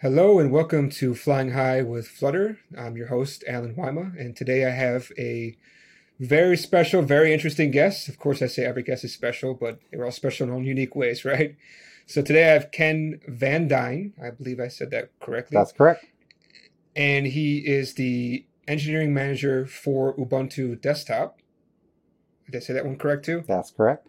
Hello and welcome to Flying High with Flutter. I'm your host, Allen Wyma, and today I have a very special, very interesting guest. Of course, I say every guest is special, but they're all special in their own unique ways, right? So today I have Ken VanDine. I believe I said that correctly. That's correct. And he is the engineering manager for Ubuntu Desktop. Did I say that one correct too? That's correct.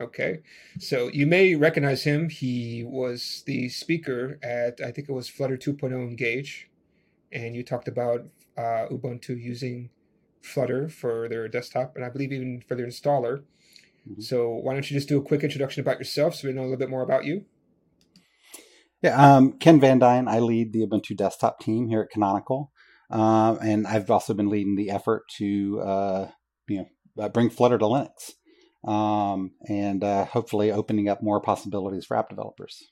Okay. So you may recognize him. He was the speaker at, I think it was Flutter 2.0 Engage. And you talked about uh, Ubuntu using Flutter for their desktop and I believe even for their installer. Mm-hmm. So why don't you just do a quick introduction about yourself so we know a little bit more about you? Yeah, um, Ken VanDine. I lead the Ubuntu desktop team here at Canonical. Um, and I've also been leading the effort to, uh, you know, uh, bring Flutter to Linux um, and uh, hopefully opening up more possibilities for app developers.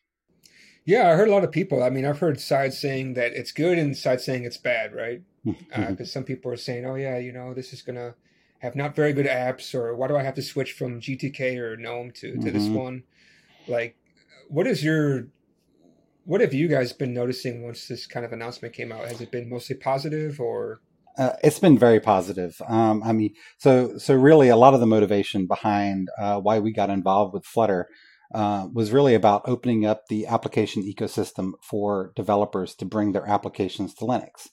Yeah, I heard a lot of people. I mean, I've heard sides saying that it's good and sides saying it's bad, right? Because mm-hmm. uh, some people are saying, "Oh yeah, you know, this is gonna have not very good apps," or "Why do I have to switch from GTK or GNOME to to mm-hmm. this one?" Like, what is your what have you guys been noticing once this kind of announcement came out? Has it been mostly positive or? Uh, it's been very positive. Um, I mean, so so really, a lot of the motivation behind uh, why we got involved with Flutter uh, was really about opening up the application ecosystem for developers to bring their applications to Linux.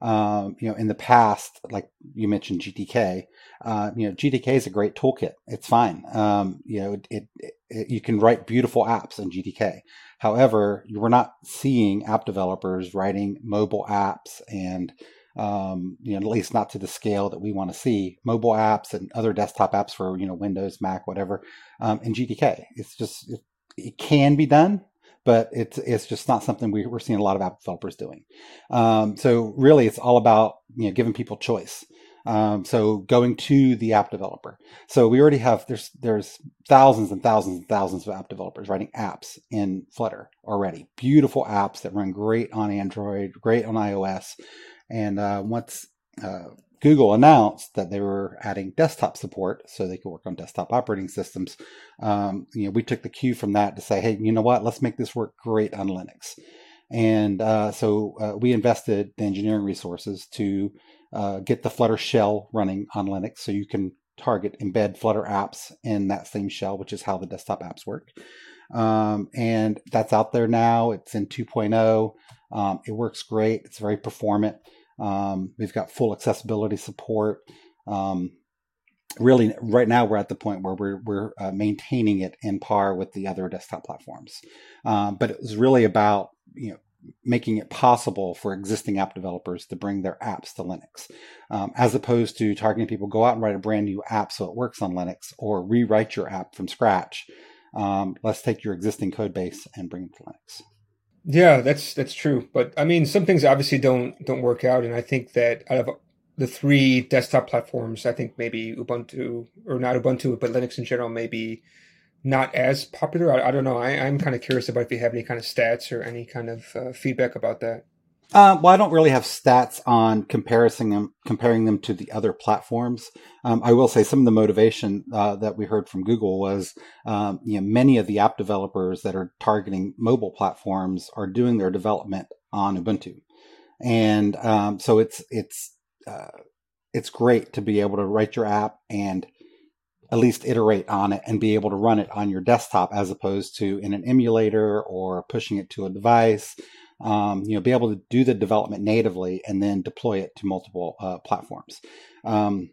Um, you know, in the past, like you mentioned GTK, uh, you know, GTK is a great toolkit. It's fine. Um, you know, it, it, it, you can write beautiful apps in GTK. However, we're not seeing app developers writing mobile apps and um, you know, at least not to the scale that we want to see. Mobile apps and other desktop apps for you know Windows, Mac, whatever, um, in GTK. It's just it, it, can be done, but it's it's just not something we, are seeing a lot of app developers doing. Um, so really, it's all about you know giving people choice. Um, so going to the app developer. So we already have there's there's thousands and thousands and thousands of app developers writing apps in Flutter already. Beautiful apps that run great on Android, great on iOS. And uh, once uh, Google announced that they were adding desktop support so they could work on desktop operating systems, um, you know, we took the cue from that to say, hey, you know what? Let's make this work great on Linux. And uh, so uh, we invested the engineering resources to uh, get the Flutter shell running on Linux so you can target embed Flutter apps in that same shell, which is how the desktop apps work. Um, and that's out there now. It's in 2.0. Um, it works great. It's very performant. Um, we've got full accessibility support. Um, really, right now we're at the point where we're we're uh, maintaining it in par with the other desktop platforms. Um, but it was really about you know making it possible for existing app developers to bring their apps to Linux, um, as opposed to targeting people go out and write a brand new app so it works on Linux or rewrite your app from scratch. Um, let's take your existing code base and bring it to Linux. Yeah, that's that's true. But I mean, some things obviously don't don't work out, and I think that out of the three desktop platforms, I think maybe Ubuntu or not Ubuntu, but Linux in general, maybe not as popular. I, I don't know. I, am kind of curious about if you have any kind of stats or any kind of uh, feedback about that. Uh, well, I don't really have stats on comparing them, comparing them to the other platforms. Um, I will say some of the motivation uh, that we heard from Google was, um, you know, many of the app developers that are targeting mobile platforms are doing their development on Ubuntu, and um, so it's it's uh, it's great to be able to write your app and at least iterate on it and be able to run it on your desktop as opposed to in an emulator or pushing it to a device um, you know, be able to do the development natively and then deploy it to multiple uh, platforms. Um,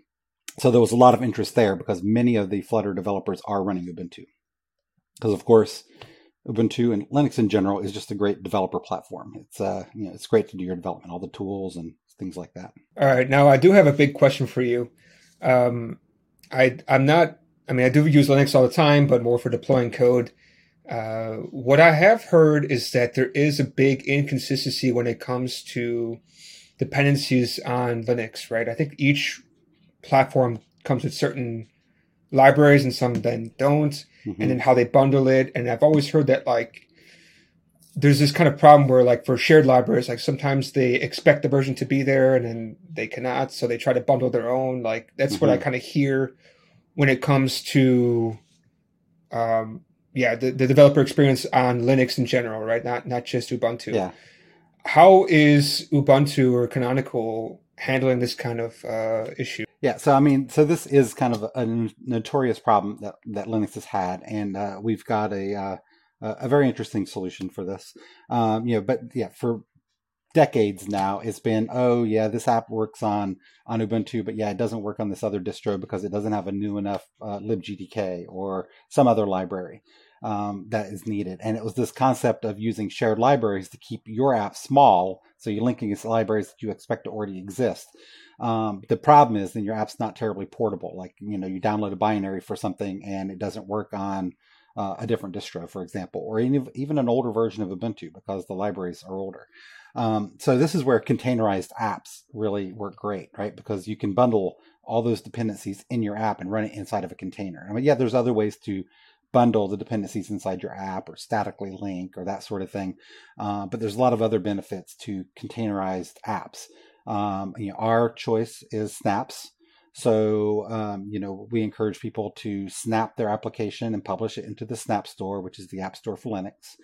so there was a lot of interest there because many of the Flutter developers are running Ubuntu. Because of course, Ubuntu and Linux in general is just a great developer platform. It's uh, you know, it's great to do your development, all the tools and things like that. All right, now I do have a big question for you. Um, I I'm not. I mean, I do use Linux all the time, but more for deploying code. Uh, what I have heard is that there is a big inconsistency when it comes to dependencies on Linux, right? I think each platform comes with certain libraries and some then don't, mm-hmm. and then how they bundle it. And I've always heard that like there's this kind of problem where like for shared libraries, like sometimes they expect the version to be there and then they cannot, so they try to bundle their own. Like that's mm-hmm. what I mm-hmm. kind of hear when it comes to um, yeah, the, the developer experience on Linux in general, right? Not not just Ubuntu. Yeah. how is Ubuntu or Canonical handling this kind of uh, issue? Yeah, so I mean, so this is kind of a, notorious problem that, that Linux has had, and uh, we've got a uh, a very interesting solution for this. Um, you know, but yeah, for decades now, it's been oh yeah, this app works on on Ubuntu, but yeah, it doesn't work on this other distro because it doesn't have a new enough uh, libgtk or some other library um, that is needed. And it was this concept of using shared libraries to keep your app small, so you're linking against libraries that you expect to already exist. Um, the problem is then your app's not terribly portable. Like you know, you download a binary for something and it doesn't work on uh, a different distro, for example, or even an older version of Ubuntu because the libraries are older. Um, so this is where containerized apps really work great, right? Because you can bundle all those dependencies in your app and run it inside of a container. I mean, yeah, there's other ways to bundle the dependencies inside your app or statically link or that sort of thing. Uh, but there's a lot of other benefits to containerized apps. Um, you know, our choice is Snaps. So, um, you know, we encourage people to snap their application and publish it into the Snap Store, which is the App Store for Linux.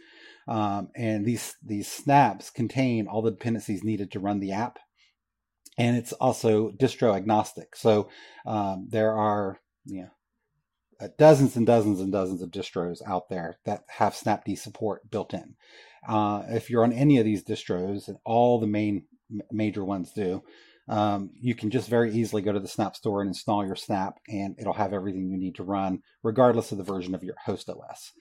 Um, and these these snaps contain all the dependencies needed to run the app, and it's also distro agnostic. So um, there are you know uh, dozens and dozens and dozens of distros out there that have Snapd support built in. Uh, if you're on any of these distros, and all the main major ones do, um, you can just very easily go to the Snap store and install your Snap, and it'll have everything you need to run, regardless of the version of your host OS.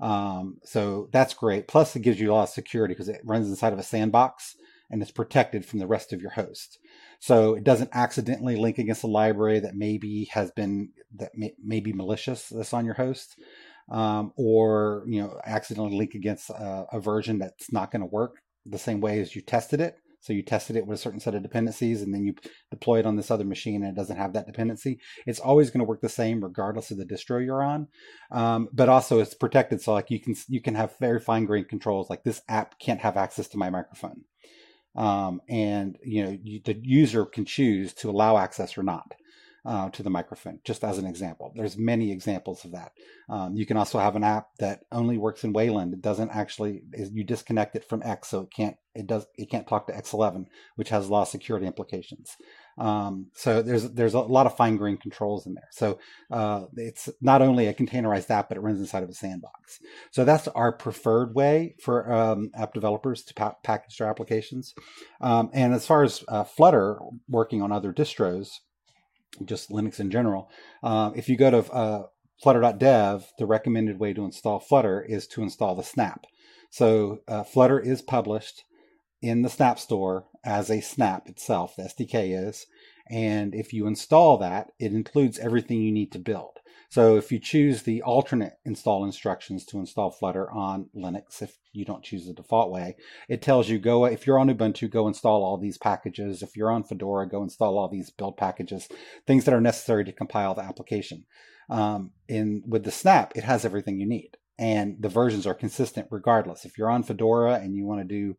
Um, so that's great. Plus, it gives you a lot of security because it runs inside of a sandbox and it's protected from the rest of your host. So it doesn't accidentally link against a library that maybe has been that may, may be malicious that's on your host, um, or you know accidentally link against a, a version that's not going to work the same way as you tested it. So you tested it with a certain set of dependencies, and then you deploy it on this other machine, and it doesn't have that dependency. It's always going to work the same regardless of the distro you're on. Um, but also, it's protected, so like you can you can have very fine grained controls. Like this app can't have access to my microphone um, and you know you, the user can choose to allow access or not uh, to the microphone. Just as an example, there's many examples of that. Um, you can also have an app that only works in Wayland. It doesn't actually you disconnect it from X, so it can't it does it can't talk to X11, which has a lot of security implications. Um, so there's there's a lot of fine grained controls in there. So uh, it's not only a containerized app, but it runs inside of a sandbox. So that's our preferred way for um, app developers to pa- package their applications. Um, and as far as uh, Flutter working on other distros, just Linux in general, uh, if you go to uh, flutter.dev, the recommended way to install Flutter is to install the snap. So uh, Flutter is published in the Snap Store as a snap itself, the SDK is. And if you install that, it includes everything you need to build. So if you choose the alternate install instructions to install Flutter on Linux, if you don't choose the default way, it tells you go, if you're on Ubuntu, go install all these packages. If you're on Fedora, go install all these build packages, things that are necessary to compile the application. Um, in with the snap, it has everything you need. And the versions are consistent regardless. If you're on Fedora and you want to do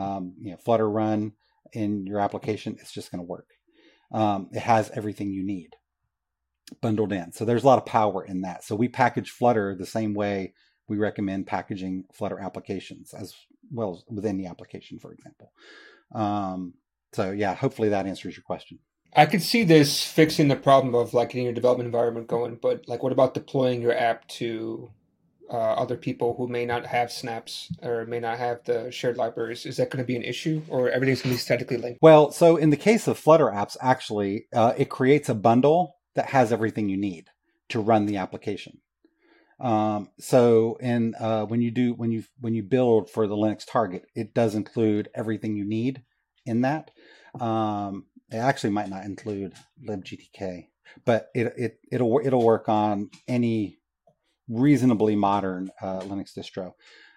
um, you know, Flutter run in your application, it's just going to work. Um, it has everything you need bundled in. So there's a lot of power in that. So we package Flutter the same way we recommend packaging Flutter applications as well as with any application, for example. Um, so yeah, hopefully that answers your question. I could see this fixing the problem of like getting your development environment going, but like what about deploying your app to uh, other people who may not have snaps or may not have the shared libraries is that going to be an issue or everything's going to be statically linked well so in the case of flutter apps actually uh, it creates a bundle that has everything you need to run the application um, so in uh, when you do when you when you build for the linux target it does include everything you need in that um, it actually might not include libgtk but it, it it'll it'll work on any reasonably modern uh, Linux distro.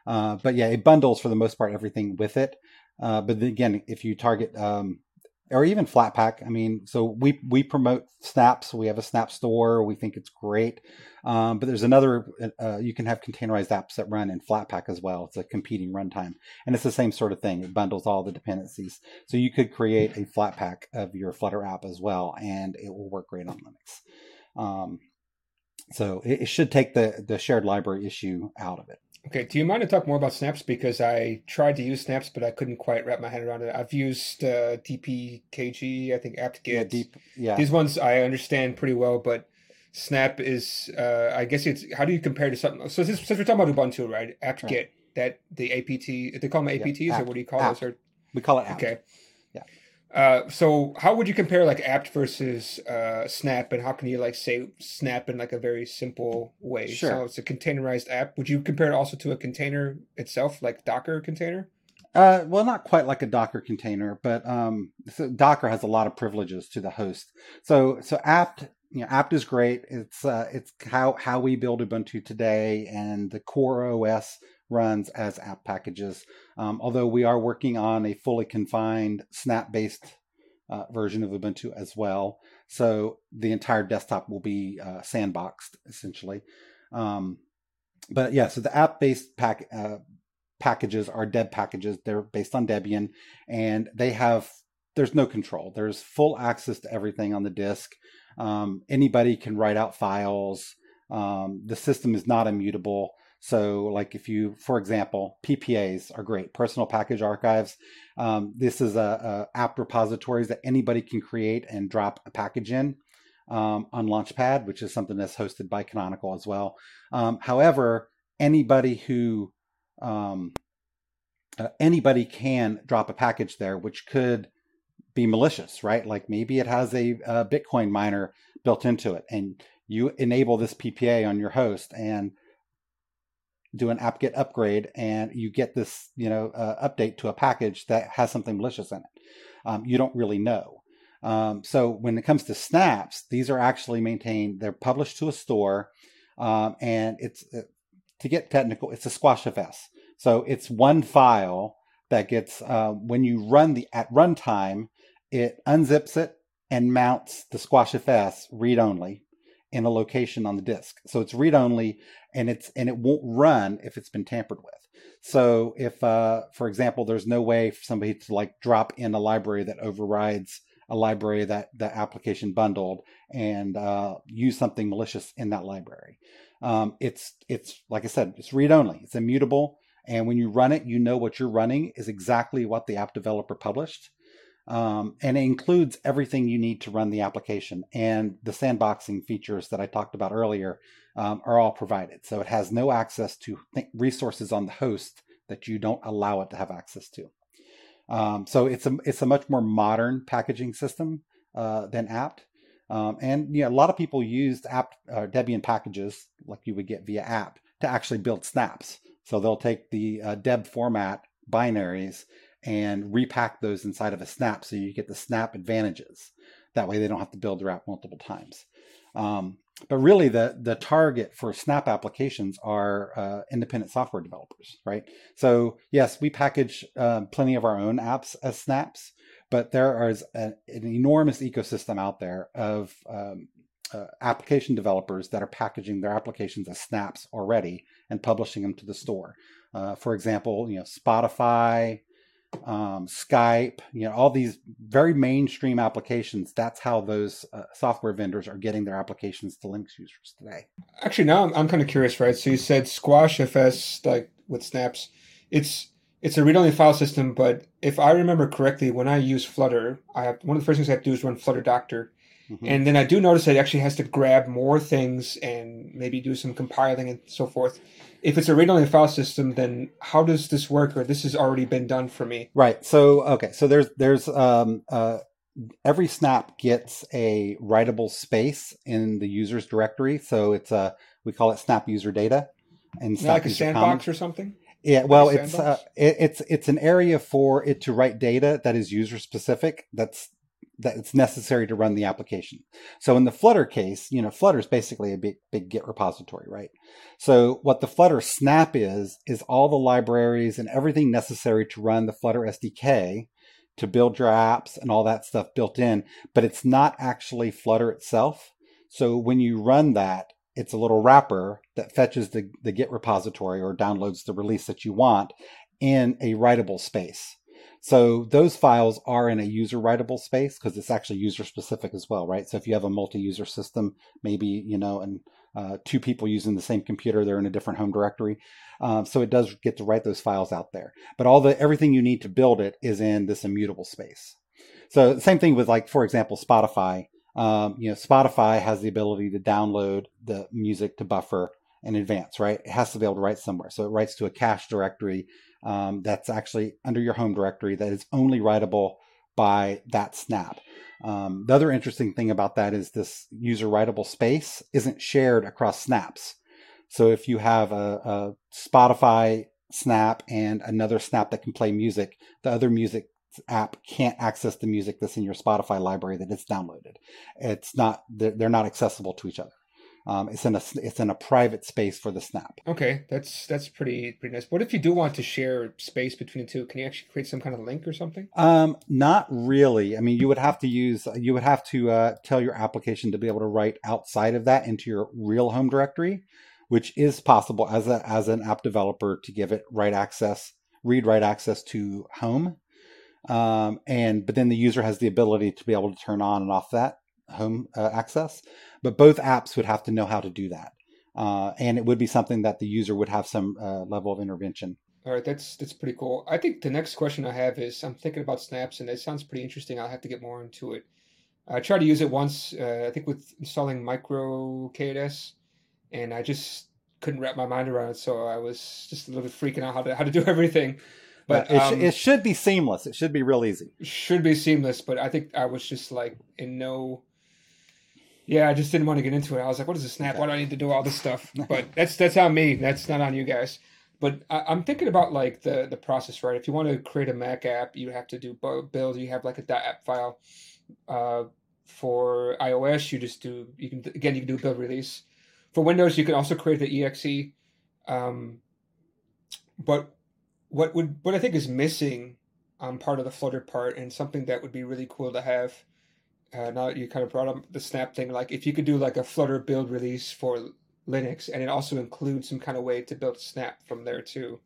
Uh, but yeah, it bundles for the most part everything with it. Uh, but again, if you target um, or even Flatpak, I mean, so we we promote Snaps. We have a Snap store. We think it's great. Um, but there's another. Uh, you can have containerized apps that run in Flatpak as well. It's a competing runtime, and it's the same sort of thing. It bundles all the dependencies. So you could create a Flatpak of your Flutter app as well, and it will work great on Linux. Um, so it, it, should take the, the shared library issue out of it. Okay, do you mind to talk more about snaps? Because I tried to use snaps, but I couldn't quite wrap my head around it. I've used uh, DPKG, I think apt-get. Yeah, deep. Yeah, These ones I understand pretty well, but snap is, uh, I guess it's, how do you compare to something? So since, since we're talking about Ubuntu, right? apt-get, that the APT, they call them Yeah, APTs, or what do you call apt. those? Or, we call it apt. okay. Uh, so how would you compare like apt versus uh, snap and how can you like say snap in like a very simple way Sure. so it's a containerized app would you compare it also to a container itself like docker container Uh, well, not quite like a Docker container, but um, so Docker has a lot of privileges to the host. So, so apt, you know, apt is great. It's uh, it's how how we build Ubuntu today, and the core OS runs as apt packages. Um, although we are working on a fully confined snap-based uh, version of Ubuntu as well, so the entire desktop will be uh, sandboxed essentially. Um, but yeah, so the apt-based pack. Uh, packages are deb packages they're based on debian and they have there's no control there's full access to everything on the disk um, anybody can write out files um, the system is not immutable so like if you for example ppas are great personal package archives um, this is a, a apt repositories that anybody can create and drop a package in um, on launchpad which is something that's hosted by canonical as well um, however anybody who um, uh, anybody can drop a package there, which could be malicious, right? Like maybe it has a, a Bitcoin miner built into it, and you enable this PPA on your host and do an apt-get upgrade, and you get this, you know, uh, update to a package that has something malicious in it. Um, you don't really know. Um, so when it comes to snaps, these are actually maintained. They're published to a store, um, and it's uh, to get technical, it's a squashfs. So it's one file that gets uh, when you run the at runtime, it unzips it and mounts the squashfs read only in a location on the disk. So it's read only, and it's and it won't run if it's been tampered with. So if, uh, for example, there's no way for somebody to like drop in a library that overrides a library that the application bundled and uh, use something malicious in that library. Um, it's it's like I said, it's read only. It's immutable, and when you run it, you know what you're running is exactly what the app developer published, um, and it includes everything you need to run the application. And the sandboxing features that I talked about earlier um, are all provided. So it has no access to th- resources on the host that you don't allow it to have access to. Um, so it's a it's a much more modern packaging system uh, than apt. Um, and you know, a lot of people used apt uh, Debian packages like you would get via apt to actually build snaps. So they'll take the uh, deb format binaries and repack those inside of a snap, so you get the snap advantages. That way, they don't have to build the app multiple times. Um, but really, the the target for snap applications are uh, independent software developers, right? So yes, we package uh, plenty of our own apps as snaps, but there is a, an enormous ecosystem out there of um, uh, application developers that are packaging their applications as snaps already and publishing them to the store. Uh, for example, you know Spotify, um, Skype, you know all these very mainstream applications. That's how those uh, software vendors are getting their applications to Linux users today. actually now i'm, I'm kind of curious right so you said squash fs like with snaps it's it's a read-only file system but if i remember correctly when i use flutter i have one of the first things i have to do is run flutter doctor Mhm. And then I do notice that it actually has to grab more things and maybe do some compiling and so forth. If it's originally a read-only file system, then how does this work? Or this has already been done for me. Right. So okay. So there's there's um uh every snap gets a writable space in the user's directory. So it's a we call it snap user data and that like a sandbox commons. or something? Yeah, well, it's uh, it, it's it's an area for it to write data that is user specific. That's that it's necessary to run the application. So in the Flutter case, you know, Flutter is basically a big big Git repository, right? So what the Flutter Snap is is all the libraries and everything necessary to run the Flutter SDK to build your apps and all that stuff built in, but it's not actually Flutter itself. So when you run that, it's a little wrapper that fetches the, the Git repository or downloads the release that you want in a writable space. So those files are in a user writable space because it's actually user specific as well, right? So if you have a multi-user system, maybe, you know, and uh, two people using the same computer, they're in a different home directory. Um, so it does get to write those files out there. But all the everything you need to build it is in this immutable space. So same thing with like, for example, Spotify. Um, you know, Spotify has the ability to download the music to buffer in advance, right? It has to be able to write somewhere. So it writes to a cache directory um, that's actually under your home directory that is only writable by that snap. Um, the other interesting thing about that is this user writable space isn't shared across snaps. So if you have a, a Spotify snap and another snap that can play music, the other music app can't access the music that's in your Spotify library that it's downloaded. It's not they're, they're not accessible to each other. Um, it's in a it's in a private space for the snap. Okay, that's that's pretty pretty nice. What if you do want to share space between the two? Can you actually create some kind of link or something? Um, not really. I mean, you would have to use you would have to uh, tell your application to be able to write outside of that into your real home directory, which is possible as a as an app developer to give it write access, read write access to home. Um, and but then the user has the ability to be able to turn on and off that home uh, access. But both apps would have to know how to do that. Uh, and it would be something that the user would have some uh, level of intervention. All right, that's that's pretty cool. I think the next question I have is I'm thinking about snaps, and it sounds pretty interesting. I'll have to get more into it. I tried to use it once, uh, I think with installing MicroK8s, and I just couldn't wrap my mind around it. So I was just a little bit freaking out how to how to do everything. But it, um, sh- it should be seamless. It should be real easy. Should be seamless, but I think I was just like in no yeah, I just didn't want to get into it. I was like, "What is a snap? Why do I need to do all this stuff?" But that's that's on me. That's not on you guys. But I, am thinking about like the the process, right? If you want to create a Mac app, you have to do build. You have like a .app file. Uh, for iOS, you just do you can again you can do build release. For Windows, you can also create the exe. Um, but what would what I think is missing on part of the Flutter part, and something that would be really cool to have uh, now that you kind of brought up the snap thing, like if you could do like a Flutter build release for Linux, and it also includes some kind of way to build snap from there too.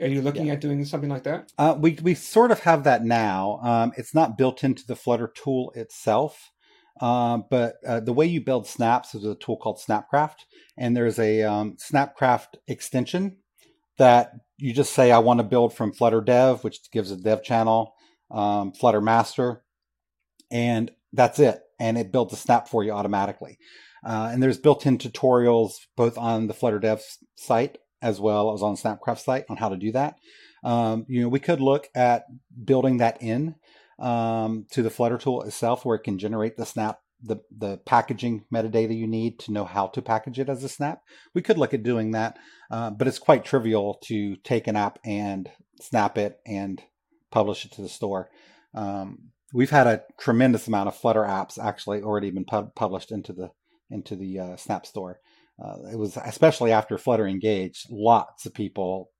Are you looking yeah. at doing something like that? Uh, we we sort of have that now. Um, it's not built into the Flutter tool itself, uh, but uh, the way you build snaps is a tool called Snapcraft, and there's a um, Snapcraft extension that you just say I want to build from Flutter Dev, which gives a dev channel, um, Flutter Master, and that's it. And it builds a snap for you automatically. Uh, and there's built-in tutorials both on the Flutter Dev site as well as on Snapcraft site on how to do that. Um, you know, we could look at building that in um, to the Flutter tool itself, where it can generate the snap, the the packaging metadata you need to know how to package it as a snap. We could look at doing that, uh, but it's quite trivial to take an app and snap it and publish it to the store. Um, we've had a tremendous amount of Flutter apps actually already been pub- published into the into the uh, Snap Store. Uh, it was especially after Flutter Engage, lots of people.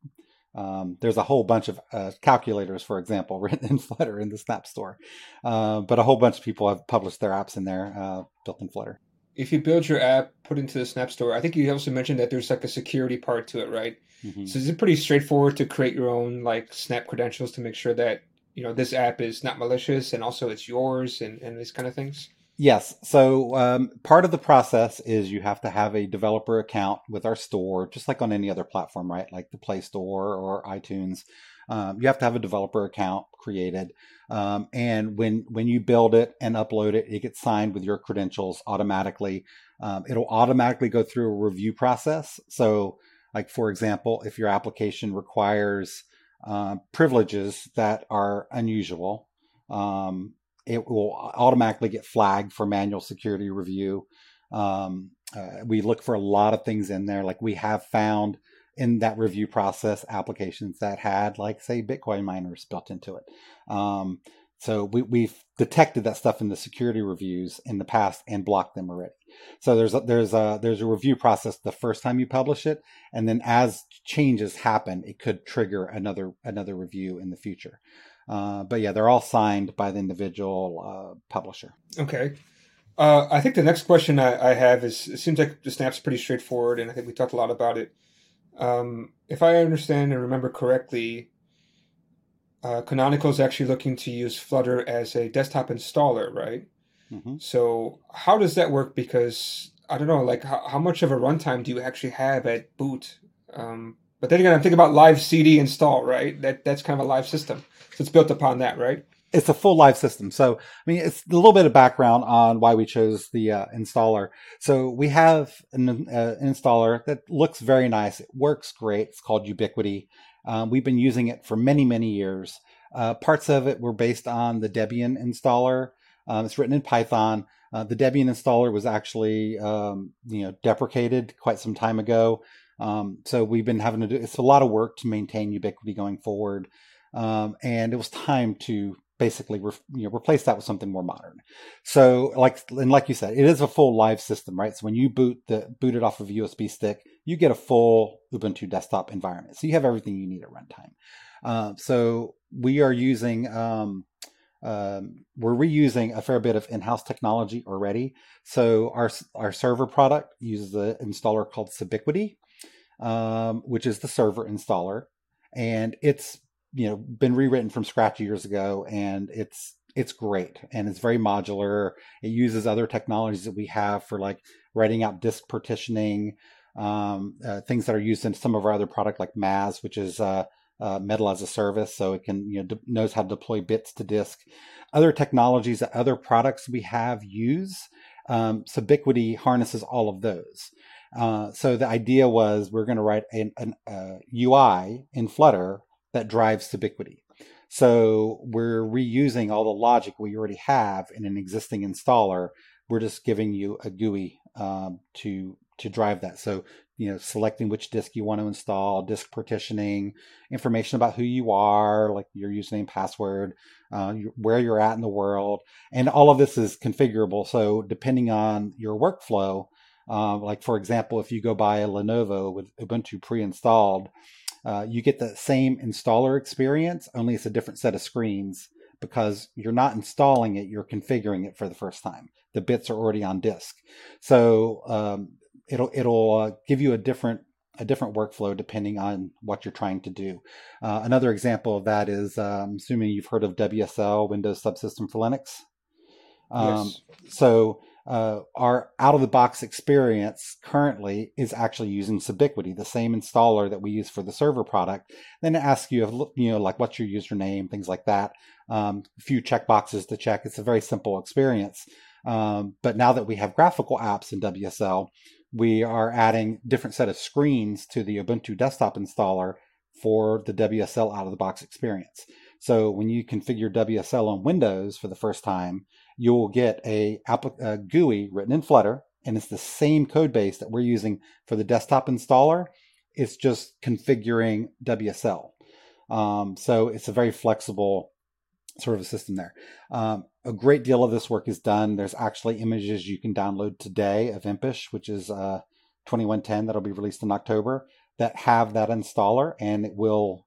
Um, there's a whole bunch of uh, calculators, for example, written in Flutter in the Snap Store, uh, but a whole bunch of people have published their apps in there uh, built in Flutter. If you build your app, put into the Snap Store, I think you also mentioned that there's like a security part to it, right? Mm-hmm. So is it pretty straightforward to create your own like Snap credentials to make sure that you know this app is not malicious and also it's yours and, and these kind of things? Yes. So um, part of the process is you have to have a developer account with our store just like on any other platform right? Like the play store or itunes. Um, you have to have a developer account created. Um, and when when you build it and upload it it gets signed with your credentials automatically. Um, it'll automatically go through a review process. So like for example if your application requires uh, privileges that are unusual. Um, it will automatically get flagged for manual security review. Um, uh, we look for a lot of things in there. Like we have found in that review process applications that had, like, say, Bitcoin miners built into it. Um, so we, we've detected that stuff in the security reviews in the past and blocked them already. So there's a, there's a there's a review process the first time you publish it, and then as changes happen, it could trigger another another review in the future. Uh, but yeah, they're all signed by the individual uh, publisher. Okay. Uh, I think the next question I, I, have is it seems like the snap's pretty straightforward, and I think we talked a lot about it. Um, if I understand and remember correctly, uh, Canonical is actually looking to use Flutter as a desktop installer, right? Mm-hmm. So how does that work? Because I don't know, like how, how much of a runtime do you actually have at boot? Um, but then again, I'm thinking about live CD install, right? That that's kind of a live system, so it's built upon that, right? It's a full live system. So, I mean, it's a little bit of background on why we chose the uh, installer. So we have an uh, installer that looks very nice. It works great. It's called Ubiquity. Um, we've been using it for many, many years. Uh, parts of it were based on the Debian installer. Um, it's written in Python. Uh, the Debian installer was actually, um, you know, deprecated quite some time ago. Um, so we've been having to do. It's a lot of work to maintain Ubiquity going forward, um, and it was time to basically re- you know, replace that with something more modern. So, like and like you said, it is a full live system, right? So when you boot the boot it off of a USB stick, you get a full Ubuntu desktop environment. So you have everything you need at runtime. Uh, so we are using um, um, we're reusing a fair bit of in-house technology already. So our our server product uses an installer called Subiquity, um, which is the server installer, and it's you know been rewritten from scratch years ago, and it's it's great and it's very modular. It uses other technologies that we have for like writing out disk partitioning, um, uh, things that are used in some of our other product like MAAS, which is uh, uh, metal as a service, so it can you know de- knows how to deploy bits to disk. Other technologies that other products we have use. Um, Subiquity harnesses all of those. Uh, so the idea was we're going to write an, an uh, UI in Flutter that drives Subiquity. So we're reusing all the logic we already have in an existing installer. We're just giving you a GUI um, to to drive that. So you know, selecting which disk you want to install, disk partitioning, information about who you are, like your username, password, uh, where you're at in the world, and all of this is configurable. So depending on your workflow, uh, like for example, if you go buy a Lenovo with Ubuntu pre-installed, uh, you get the same installer experience, only it's a different set of screens because you're not installing it, you're configuring it for the first time. The bits are already on disk. So um, it'll it'll uh, give you a different a different workflow depending on what you're trying to do. Uh, another example of that is, um, assuming you've heard of WSL, Windows Subsystem for Linux. Um, yes. So uh, our out of the box experience currently is actually using Subiquity, the same installer that we use for the server product. Then it asks you, if, you know, like what's your username, things like that. Um, a few checkboxes to check. It's a very simple experience. Um, but now that we have graphical apps in WSL, we are adding different set of screens to the Ubuntu desktop installer for the WSL out of the box experience. So when you configure WSL on Windows for the first time, you will get a, a GUI written in Flutter, and it's the same code base that we're using for the desktop installer. It's just configuring WSL. Um, so it's a very flexible sort of a system there. Um, a great deal of this work is done. There's actually images you can download today of Impish, which is uh, 2110 that'll be released in October, that have that installer and it will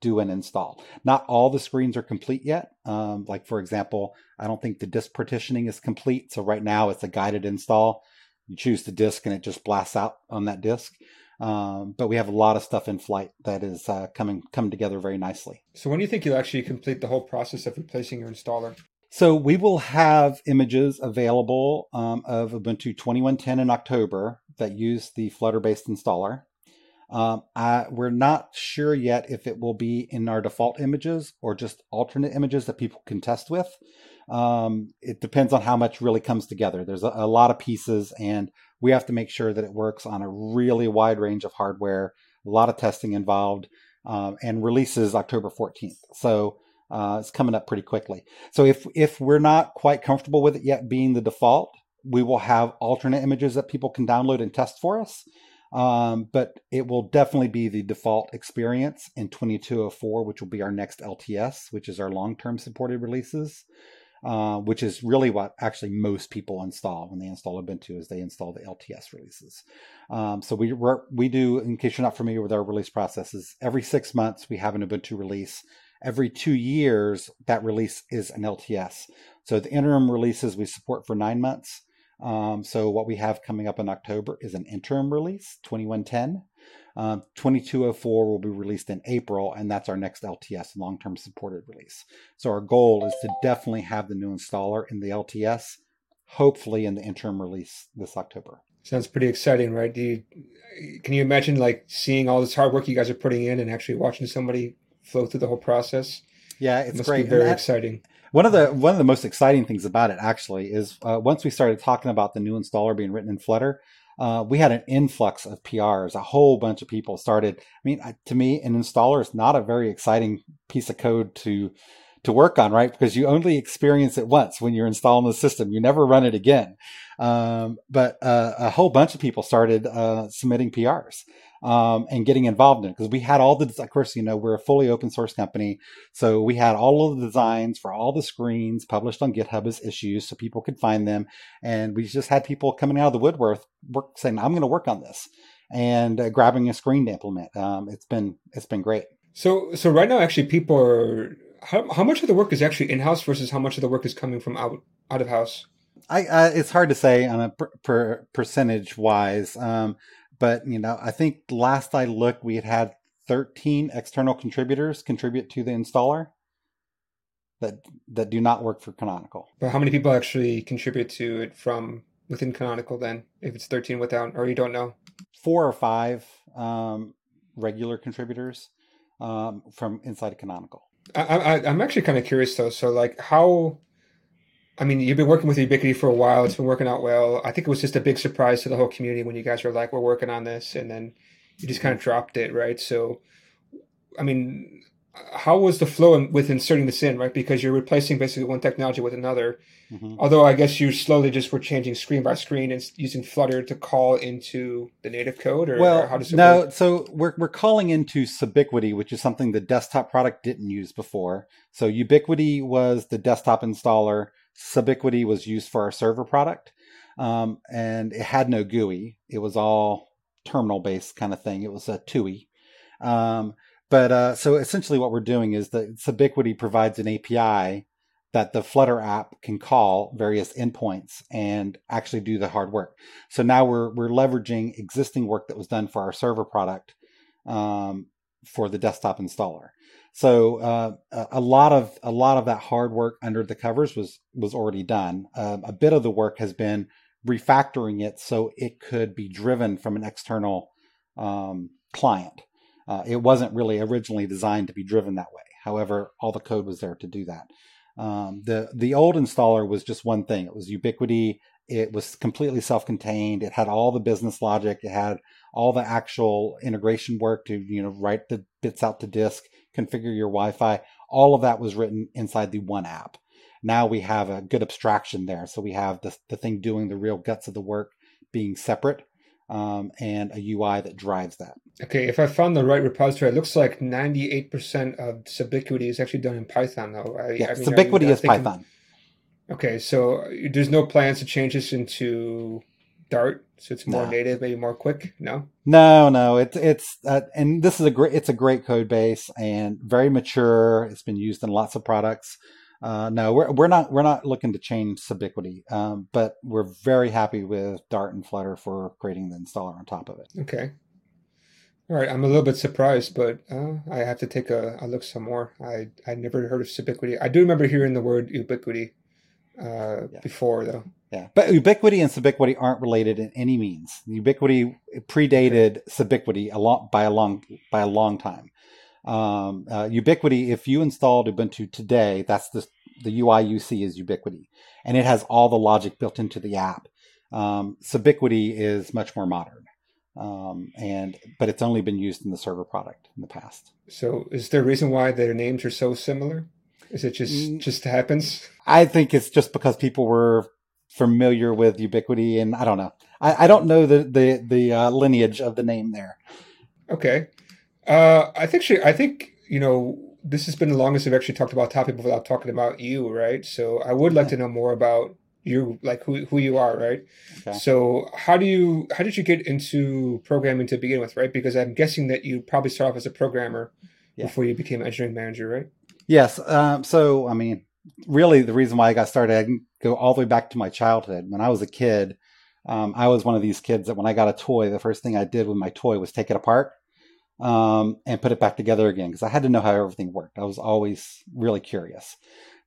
do an install. Not all the screens are complete yet. Um, like, for example, I don't think the disk partitioning is complete. So, right now it's a guided install. You choose the disk and it just blasts out on that disk. Um, but we have a lot of stuff in flight that is uh, coming coming together very nicely. So when do you think you'll actually complete the whole process of replacing your installer? So we will have images available um, of Ubuntu 2110 in October that use the Flutter-based installer. Um, I, we're not sure yet if it will be in our default images or just alternate images that people can test with. Um, it depends on how much really comes together. There's a, a, lot of pieces, and we have to make sure that it works on a really wide range of hardware. A lot of testing involved, um, and releases October 14th. So uh, it's coming up pretty quickly. So if if we're not quite comfortable with it yet being the default, we will have alternate images that people can download and test for us. Um, but it will definitely be the default experience in 2204, which will be our next LTS, which is our long-term supported releases. Uh, which is really what actually most people install when they install Ubuntu is they install the LTS releases. Um, so we we do, in case you're not familiar with our release processes, every six months we have an Ubuntu release. Every two years, that release is an LTS. So the interim releases we support for nine months. Um, so what we have coming up in October is an interim release, 2110. Um, 2204 will be released in April, and that's our next LTS long term supported release. So our goal is to definitely have the new installer in the LTS, hopefully in the interim release this October. Sounds pretty exciting, right? Do you, can you imagine like seeing all this hard work you guys are putting in and actually watching somebody flow through the whole process? Yeah, it's it must great. Be very that, exciting. One of the one of the most exciting things about it actually is uh, once we started talking about the new installer being written in Flutter, uh, we had an influx of PRs. A whole bunch of people started. I mean, to me, an installer is not a very exciting piece of code to to work on, right? Because you only experience it once when you're installing the system. You never run it again. Um, but uh, a whole bunch of people started uh, submitting PRs um, and getting involved in it because we had all the, of course, you know, we're a fully open source company. So we had all of the designs for all the screens published on GitHub as issues so people could find them. And we just had people coming out of the woodwork work, saying, I'm going to work on this and uh, grabbing a screen to implement. Um, it's been, it's been great. So, so right now, actually, people are, how, how much of the work is actually in house versus how much of the work is coming from out, out of house? I, uh, it's hard to say on a per, per percentage wise. Um, but you know, I think last I looked, we had had 13 external contributors contribute to the installer that that do not work for Canonical. But how many people actually contribute to it from within Canonical then? If it's 13 without, or you don't know? Four or five um, regular contributors um, from inside of Canonical. I, I, I'm actually kind of curious though. So like how I mean, you've been working with Ubiquity for a while. It's been working out well. I think it was just a big surprise to the whole community when you guys were like, "We're working on this," and then you just kind of dropped it, right? So, I mean, how was the flow with inserting this in, right? Because you're replacing basically one technology with another. Mm-hmm. Although I guess you slowly just were changing screen by screen and using Flutter to call into the native code, or, well, or how does it no? Work? So we're we're calling into Subiquity, which is something the desktop product didn't use before. So Ubiquity was the desktop installer Subiquity was used for our server product, um, and it had no GUI. It was all terminal based kind of thing. It was a TUI. Um, but uh, so essentially, what we're doing is that Subiquity provides an API that the Flutter app can call various endpoints and actually do the hard work. So now we're we're leveraging existing work that was done for our server product um, for the desktop installer. So uh, a lot of a lot of that hard work under the covers was was already done. Um, a bit of the work has been refactoring it so it could be driven from an external um, client. Uh, it wasn't really originally designed to be driven that way. However, all the code was there to do that. Um, the the old installer was just one thing. It was Ubiquity. It was completely self-contained. It had all the business logic. It had all the actual integration work to you know write the bits out to disk configure your Wi-Fi. All of that was written inside the one app. Now we have a good abstraction there. So we have the, the thing doing the real guts of the work being separate um, and a UI that drives that. Okay, if I found the right repository, it looks like 98% of Subiquity is actually done in Python, though. I, yeah, I mean, Subiquity is thinking... Python. Okay, so there's no plans to change this into Dart, so it's more no. native, maybe more quick. No, no, no. It's it's uh, and this is a great. It's a great code base and very mature. It's been used in lots of products. Uh, no, we're we're not we're not looking to change Subiquity, um, but we're very happy with Dart and Flutter for creating the installer on top of it. Okay. All right, I'm a little bit surprised, but uh, I have to take a, a, look some more. I I never heard of Subiquity. I do remember hearing the word ubiquity uh, yeah. before, though. Yeah, but ubiquity and subiquity aren't related in any means. Ubiquity predated subiquity a lot by a long by a long time. Um, uh, ubiquity, if you installed Ubuntu today, that's the the UI you see is Ubiquity, and it has all the logic built into the app. Um, Subiquity is much more modern, um, and but it's only been used in the server product in the past. So, is there a reason why their names are so similar? Is it just mm. just happens? I think it's just because people were familiar with Ubiquity, and I don't know. I, I don't know the the the uh, lineage of the name there. Okay, uh, I think she, I think you know this has been the longest I've actually talked about topic without talking about you, right? So I would like to know more about you, like who who you are, right? Okay. So how do you how did you get into programming to begin with, right? Because I'm guessing that you probably started off as a programmer yeah. before you became engineering manager, right? Yes. Um, so I mean, really, the reason why I got started, I can go all the way back to my childhood. When I was a kid, um, I was one of these kids that when I got a toy, the first thing I did with my toy was take it apart um, and put it back together again because I had to know how everything worked. I was always really curious.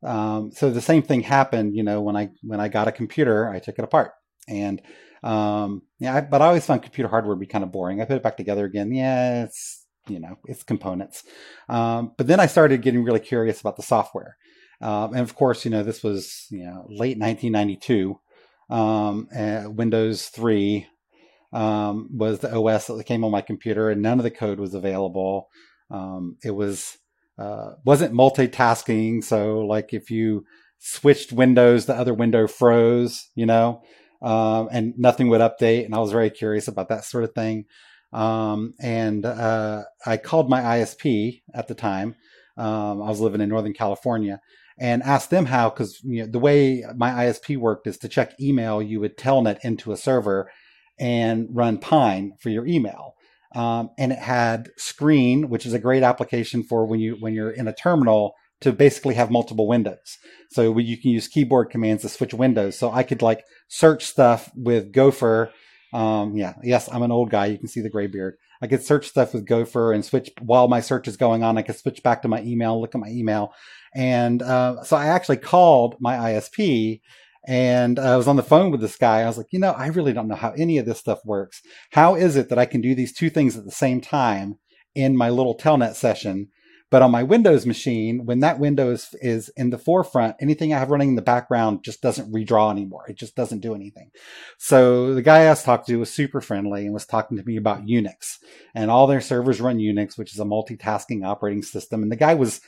Um, so the same thing happened, you know, when I when I got a computer, I took it apart and um, yeah, I, but I always found computer hardware to be kind of boring. I put it back together again. Yeah, it's you know, it's components. Um, but then I started getting really curious about the software. Um, and of course, you know, this was, you know, late 1992. Um, Windows 3 um, was the OS that came on my computer, and none of the code was available. Um, it was uh, wasn't multitasking, so like if you switched windows, the other window froze, you know, um, and nothing would update. And I was very curious about that sort of thing. And uh, I called my ISP at the time. Um, I was living in Northern California and ask them how, because you know, the way my ISP worked is to check email, you would telnet into a server and run Pine for your email. Um, and it had Screen, which is a great application for when you when you're in a terminal to basically have multiple windows. So you can use keyboard commands to switch windows. So I could like search stuff with Gopher um, yeah, yes, I'm an old guy. You can see the gray beard. I could search stuff with Gopher and switch while my search is going on. I could switch back to my email, look at my email. And uh, so I actually called my ISP and uh, I was on the phone with this guy. I was like, you know, I really don't know how any of this stuff works. How is it that I can do these two things at the same time in my little telnet session? But on my Windows machine, when that window is, is in the forefront, anything I have running in the background just doesn't redraw anymore. It just doesn't do anything. So the guy I was talking to was super friendly and was talking to me about Unix and all their servers run Unix, which is a multitasking operating system. And the guy was,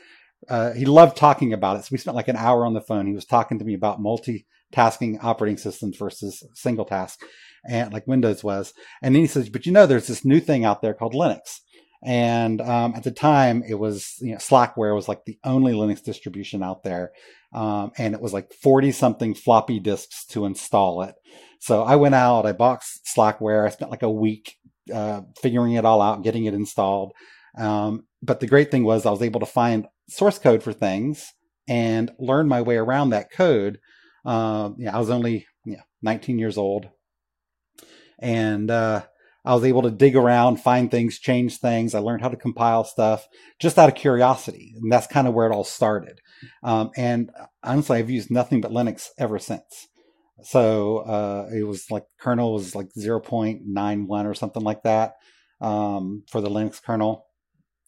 uh, he loved talking about it. So we spent like an hour on the phone. He was talking to me about multitasking operating systems versus single task and like Windows was. And then he says, but you know, there's this new thing out there called Linux. And um, at the time, it was you know, Slackware was like the only Linux distribution out there, um, and it was like forty something floppy disks to install it. So I went out, I bought Slackware. I spent like a week uh, figuring it all out, getting it installed. Um, but the great thing was I was able to find source code for things and learn my way around that code. Uh, yeah, I was only yeah, 19 years old, and uh, I was able to dig around, find things, change things. I learned how to compile stuff just out of curiosity. And that's kind of where it all started. Um, and honestly, I've used nothing but Linux ever since. So uh, it was like kernel was like 0.91 or something like that um, for the Linux kernel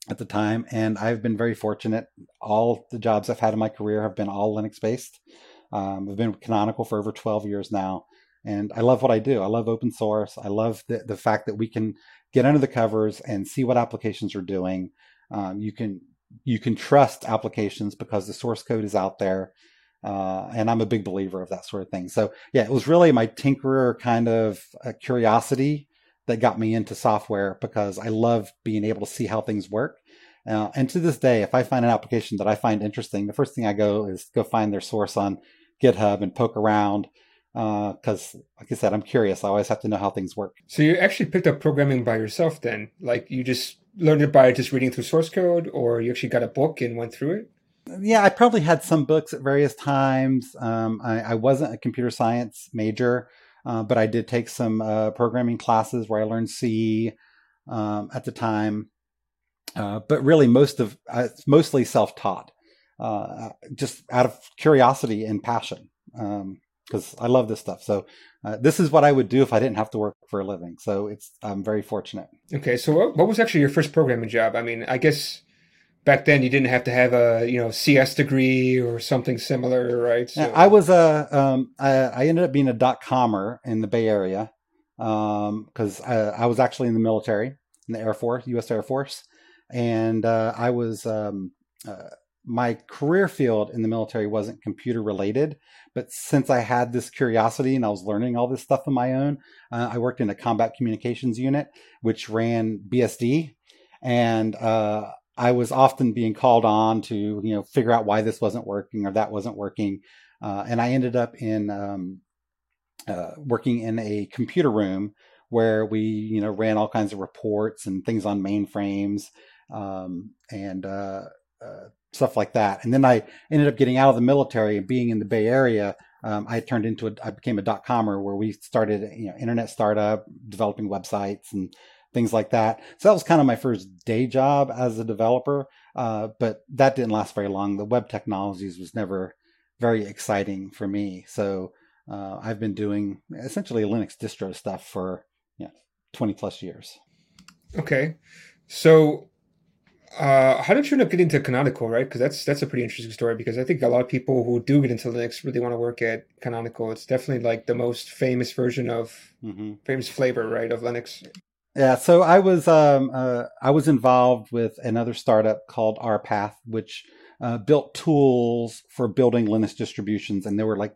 at the time. And I've been very fortunate. All the jobs I've had in my career have been all Linux based. Um, I've been Canonical for over 12 years now. And I love what I do. I love open source. I love the, the fact that we can get under the covers and see what applications are doing. Um, you can you can trust applications because the source code is out there. Uh, and I'm a big believer of that sort of thing. So yeah, it was really my tinkerer kind of uh, curiosity that got me into software because I love being able to see how things work. Uh, and to this day, if I find an application that I find interesting, the first thing I go is go find their source on GitHub and poke around because uh, like i said i'm curious. I always have to know how things work. So you actually picked up programming by yourself then? Like you just learned it by just reading through source code or you actually got a book and went through it? Yeah i probably had some books at various times. Um, I, I, wasn't a computer science major uh, but i did take some uh, programming classes where i learned c um, at the time uh, but really most of uh, mostly self-taught uh, just out of curiosity and passion um, because I love this stuff. So this is what I would do if I didn't have to work for a living. So it's I'm very fortunate. Okay, so what was actually your first programming job? I mean, I guess back then you didn't have to have a you know CS degree or something similar, right? So. I was a um, I, I, ended up being a dot comer in the Bay Area because um, I, I, was actually in the military in the Air Force, U.S. Air Force, and uh, I was. Um, uh, my career field in the military wasn't computer related, but since I had this curiosity and I was learning all this stuff on my own, uh, I worked in a combat communications unit, which ran BSD. And uh, I was often being called on to, you know, figure out why this wasn't working or that wasn't working. Uh, and I ended up in um, uh, working in a computer room where we, you know, ran all kinds of reports and things on mainframes um, and uh, uh, stuff like that. And then I ended up getting out of the military and being in the Bay Area um, I turned into a, I became a dot comer where we started, you know, internet startup, developing websites and things like that. So that was kind of my first day job as a developer. Uh, but that didn't last very long. The web technologies was never very exciting for me. So uh, I've been doing essentially Linux distro stuff for you know, 20 plus years. Okay. So uh, how did you end up getting to Canonical, right? Because that's that's a pretty interesting story. Because I think a lot of people who do get into Linux really want to work at Canonical. It's definitely like the most famous version of mm-hmm. famous flavor, right, of Linux. Yeah, so I was um, uh, I was involved with another startup called RPath, which uh, built tools for building Linux distributions, and they were like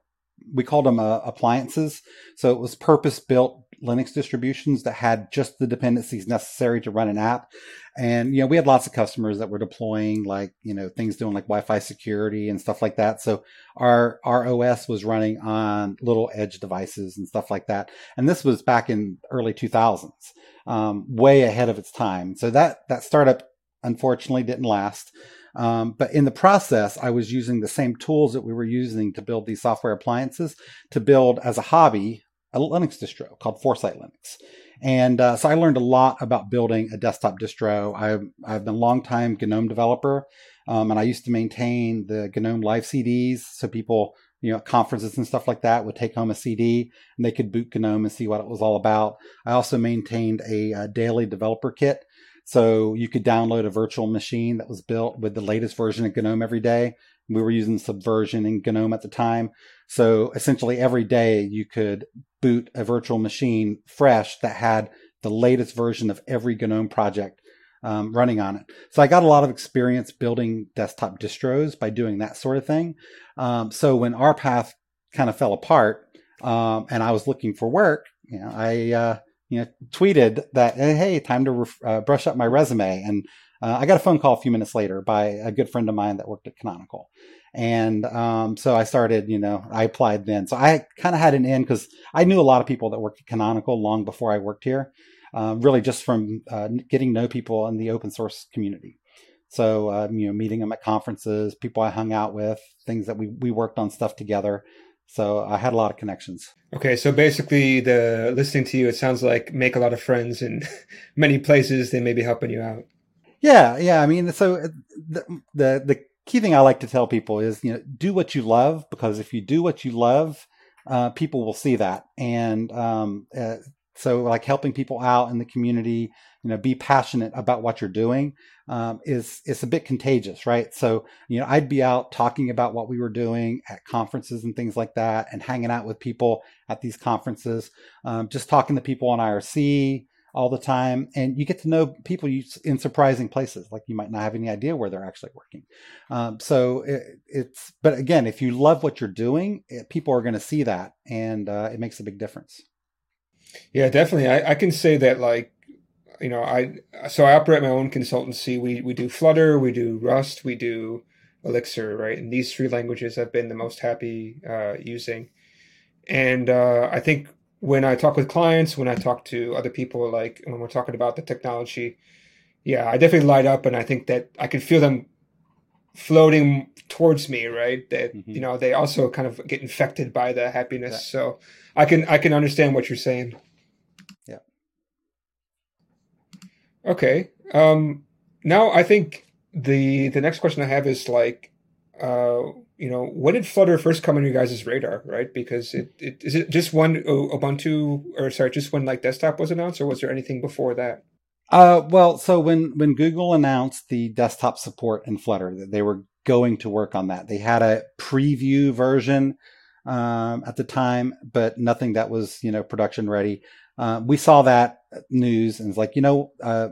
we called them uh, appliances. So it was purpose built Linux distributions that had just the dependencies necessary to run an app. And, you know, we had lots of customers that were deploying like, you know, things doing like Wi-Fi security and stuff like that. So our, our OS was running on little edge devices and stuff like that. And this was back in early 2000s, um, way ahead of its time. So that, that startup unfortunately didn't last. Um, but in the process, I was using the same tools that we were using to build these software appliances to build as a hobby a Linux distro called Foresight Linux. And uh, so I learned a lot about building a desktop distro. I've, I've been a long time GNOME developer, um, and I used to maintain the GNOME live CDs. So people, you know, conferences and stuff like that would take home a CD and they could boot GNOME and see what it was all about. I also maintained a, a daily developer kit. So you could download a virtual machine that was built with the latest version of GNOME every day. We were using Subversion in GNOME at the time. So essentially every day you could boot a virtual machine fresh that had the latest version of every GNOME project um, running on it. So I got a lot of experience building desktop distros by doing that sort of thing. Um, so when RPath kind of fell apart um, and I was looking for work, you know, I uh, you know tweeted that hey, time to ref- uh, brush up my resume, and uh, I got a phone call a few minutes later by a good friend of mine that worked at Canonical. And um, so I started, you know, I applied then. So I kind of had an in because I knew a lot of people that worked at Canonical long before I worked here, uh, really just from uh, getting to know people in the open source community. So, um, you know, meeting them at conferences, people I hung out with, things that we, we worked on stuff together. So I had a lot of connections. Okay, so basically, the listening to you, it sounds like make a lot of friends in many places. They may be helping you out. Yeah, yeah. I mean, so uh, the the, the key thing I like to tell people is, you know, do what you love because if you do what you love, uh, people will see that. And um, uh, so, like helping people out in the community, you know, be passionate about what you're doing um, is is a bit contagious, right? So, you know, I'd be out talking about what we were doing at conferences and things like that, and hanging out with people at these conferences, um, just talking to people on IRC all the time. And you get to know people in surprising places like you might not have any idea where they're actually working. Um, so it, it's but again if you love what you're doing it, people are going to see that and uh, it makes a big difference. Yeah definitely. I, I, can say that like you know i so i operate my own consultancy we we do flutter we do rust we do elixir right and these three languages i've been the most happy uh, using and uh, i think when I talk with clients, when I talk to other people, like when we're talking about the technology, yeah, I definitely light up, and I think that I can feel them floating towards me, right? That mm-hmm. you know they also kind of get infected by the happiness. So I can I can understand what you're saying. Yeah. Okay. Um, now I think the the next question I have is like, uh, you know, when did Flutter first come on your guys' radar, right? Because it, it is it just one Ubuntu or sorry, just when like desktop was announced, or was there anything before that? Uh, well, so when when Google announced the desktop support in Flutter, that they were going to work on that, they had a preview version um, at the time, but nothing that was you know production ready. Uh, we saw that news and it's like, you know, uh,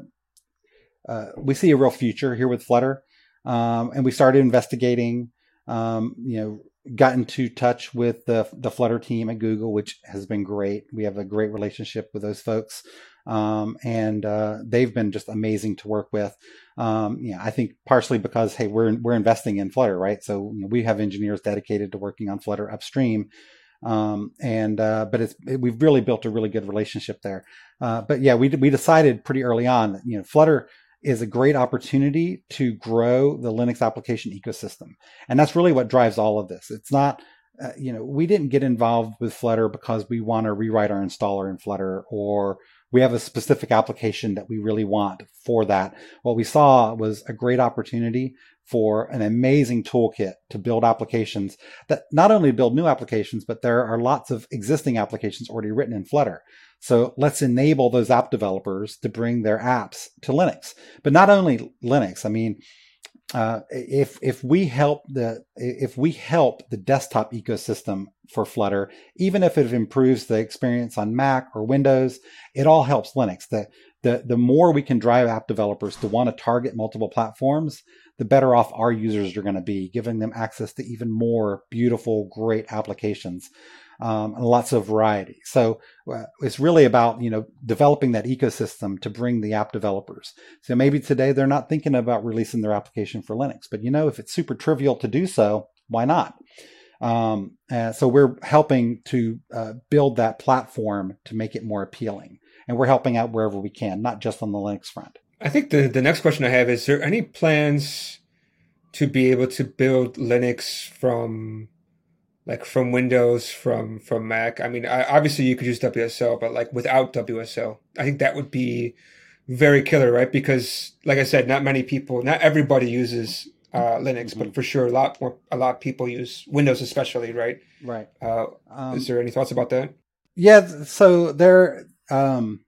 uh, we see a real future here with Flutter, um, and we started investigating um, you know, got into touch with the the Flutter team at Google, which has been great. We have a great relationship with those folks, um, and uh, they've been just amazing to work with. Um, you know, I think partially because hey, we're we're investing in Flutter, right? So you know, we have engineers dedicated to working on Flutter upstream. Um, and uh, but it's it, we've really built a really good relationship there. Uh, but yeah, we we decided pretty early on that you know Flutter is a great opportunity to grow the Linux application ecosystem. And that's really what drives all of this. It's not uh, you know, we didn't get involved with Flutter because we want to rewrite our installer in Flutter or we have a specific application that we really want for that. What we saw was a great opportunity for an amazing toolkit to build applications that not only build new applications, but there are lots of existing applications already written in Flutter. So let's enable those app developers to bring their apps to Linux. But not only Linux, I mean, uh, if if we help the if we help the desktop ecosystem for Flutter, even if it improves the experience on Mac or Windows, it all helps Linux. The the the more we can drive app developers to want to target multiple platforms, the better off our users are going to be, giving them access to even more beautiful, great applications um, and lots of variety. So uh, it's really about you know developing that ecosystem to bring the app developers. So maybe today they're not thinking about releasing their application for Linux, but you know if it's super trivial to do so, why not? Um, so we're helping to uh, build that platform to make it more appealing, and we're helping out wherever we can, not just on the Linux front. I think the the next question I have is: There any plans to be able to build Linux from like from Windows, from from Mac. I mean, I, obviously you could use WSL, but like without WSL, I think that would be very killer, right? Because like I said, not many people, not everybody uses uh, Linux, mm-hmm. but for sure a lot more, a lot of people use Windows, especially, right? Right. Uh, um, is there any thoughts about that? Yeah. So there, um,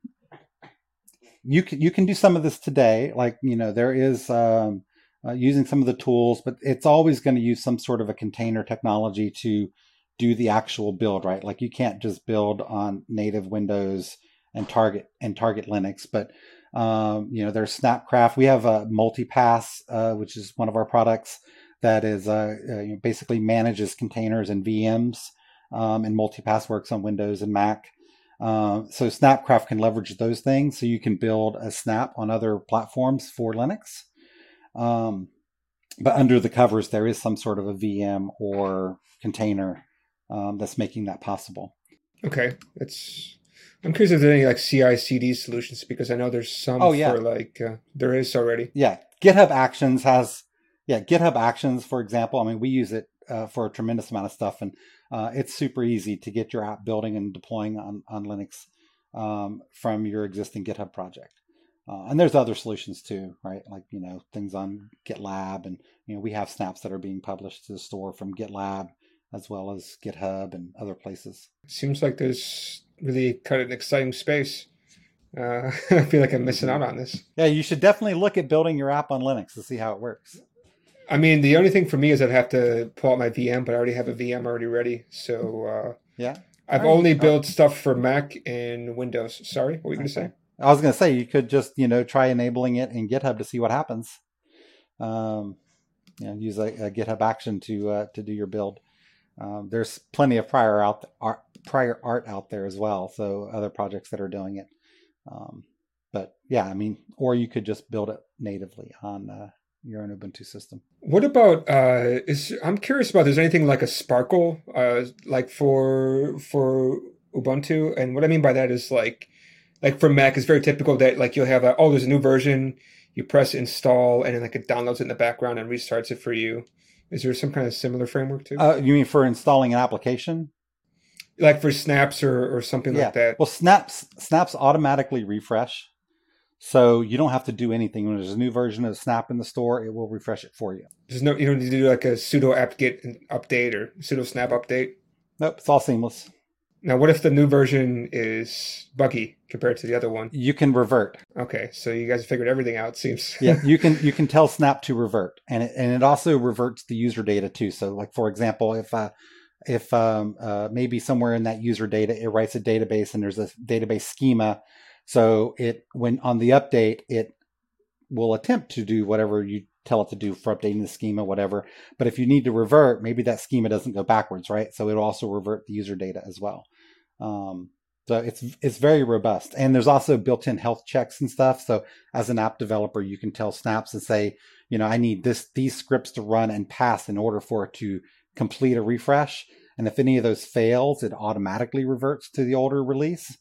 you can you can do some of this today. Like you know, there is. Um, uh, using some of the tools, but it's always going to use some sort of a container technology to do the actual build, right? Like you can't just build on native Windows and target and target Linux, but um, you know there's Snapcraft. We have a Multipass, uh, which is one of our products that is uh, uh, you know, basically manages containers and VMs, um, and Multipass works on Windows and Mac. Uh, so Snapcraft can leverage those things, so you can build a Snap on other platforms for Linux. Um, but under the covers, there is some sort of a VM or container um, that's making that possible. Okay, it's. I'm curious if there's any like CI/CD solutions because I know there's some oh, yeah. for like uh, there is already. Yeah, GitHub Actions has. Yeah, GitHub Actions, for example. I mean, we use it uh, for a tremendous amount of stuff, and uh, it's super easy to get your app building and deploying on on Linux um, from your existing GitHub project. Uh, and there's other solutions too, right? Like you know things on GitLab, and you know we have snaps that are being published to the store from GitLab as well as GitHub and other places. Seems like there's really kind of an exciting space. Uh, I feel like I'm missing out on this. Yeah, you should definitely look at building your app on Linux to see how it works. I mean, the only thing for me is I'd have to pull out my VM, but I already have a VM already ready. So uh, yeah, I've right. only built stuff for Mac and Windows. Sorry, what were you okay. going to say? I was going to say you could just you know try enabling it in GitHub to see what happens. Um, you know, use a, a GitHub action to uh, to do your build. Um, there's plenty of prior out art, prior art out there as well, so other projects that are doing it. Um, but yeah, I mean, or you could just build it natively on uh, your own Ubuntu system. What about uh, is I'm curious about there's anything like a Sparkle uh, like for for Ubuntu, and what I mean by that is like like for Mac, it's very typical that like you'll have a, oh, there's a new version, you press install, and then like it downloads it in the background and restarts it for you. Is there some kind of similar framework too? Uh, you mean for installing an application? Like for snaps or, or something yeah. like that? Well, snaps snaps automatically refresh. So you don't have to do anything. When there's a new version of Snap in the store, it will refresh it for you. There's no you don't need to do like a sudo apt-get update or sudo snap update. Nope, it's all seamless. Now, what if the new version is buggy compared to the other one? You can revert. Okay, so you guys figured everything out. Seems. yeah, you can you can tell Snap to revert, and it, and it also reverts the user data too. So, like for example, if uh, if um, uh, maybe somewhere in that user data it writes a database and there's a database schema, so it when on the update it will attempt to do whatever you tell it to do for updating the schema, whatever. But if you need to revert, maybe that schema doesn't go backwards, right? So it'll also revert the user data as well. Um, so it's it's very robust, and there's also built-in health checks and stuff. So as an app developer, you can tell Snaps and say, you know, I need this these scripts to run and pass in order for it to complete a refresh. And if any of those fails, it automatically reverts to the older release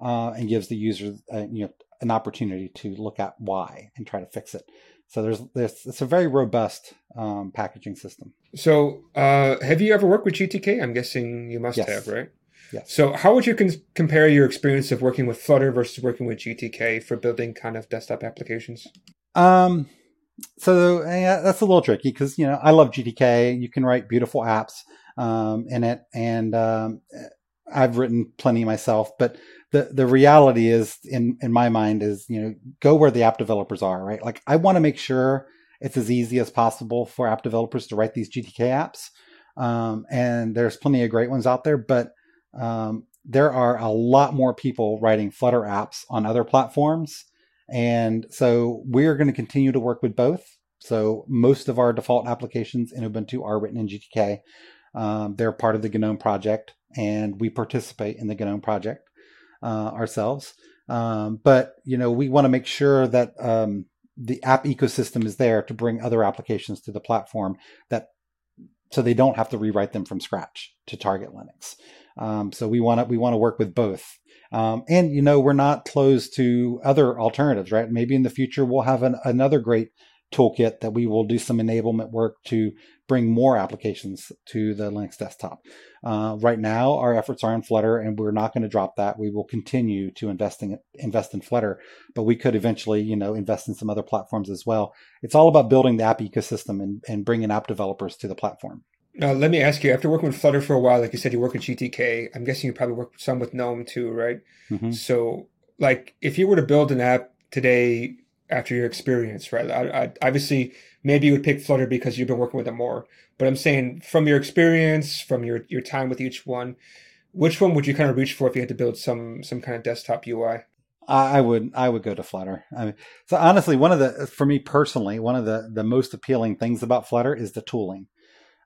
uh, and gives the user uh, you know an opportunity to look at why and try to fix it. So there's, there's it's a very robust um, packaging system. So uh, have you ever worked with GTK? I'm guessing you must yes. have, right? Yes. So how would you con- compare your experience of working with Flutter versus working with GTK for building kind of desktop applications? Um, so yeah, that's a little tricky because you know I love GTK. You can write beautiful apps um, in it, and um, I've written plenty myself. But the the reality is, in in my mind, is you know go where the app developers are. Right, like I want to make sure it's as easy as possible for app developers to write these GTK apps. Um, and there's plenty of great ones out there, but um, there are a lot more people writing Flutter apps on other platforms. And so we're going to continue to work with both. So most of our default applications in Ubuntu are written in GTK. Um, they're part of the GNOME project, and we participate in the GNOME project uh, ourselves. Um, but you know, we want to make sure that um, the app ecosystem is there to bring other applications to the platform that so they don't have to rewrite them from scratch to target Linux. Um, so we want to we want to work with both. Um, and you know we're not closed to other alternatives, right? Maybe in the future we'll have an, another great toolkit that we will do some enablement work to bring more applications to the Linux desktop. Uh, right now, our efforts are in Flutter, and we're not going to drop that. We will continue to investing invest in Flutter, but we could eventually, you know, invest in some other platforms as well. It's all about building the app ecosystem and, and bringing app developers to the platform. Now, let me ask you, after working with Flutter for a while, like you said, you work with GTK. I'm guessing you probably work some with GNOME too, right? Mm-hmm. So, like, if you were to build an app today after your experience, right? I, I, obviously, maybe you would pick Flutter because you've been working with it more. But I'm saying from your experience, from your, your time with each one, which one would you kind of reach for if you had to build some some kind of desktop UI? I would I would go to Flutter. I mean, so honestly, one of the for me personally, one of the the most appealing things about Flutter is the tooling.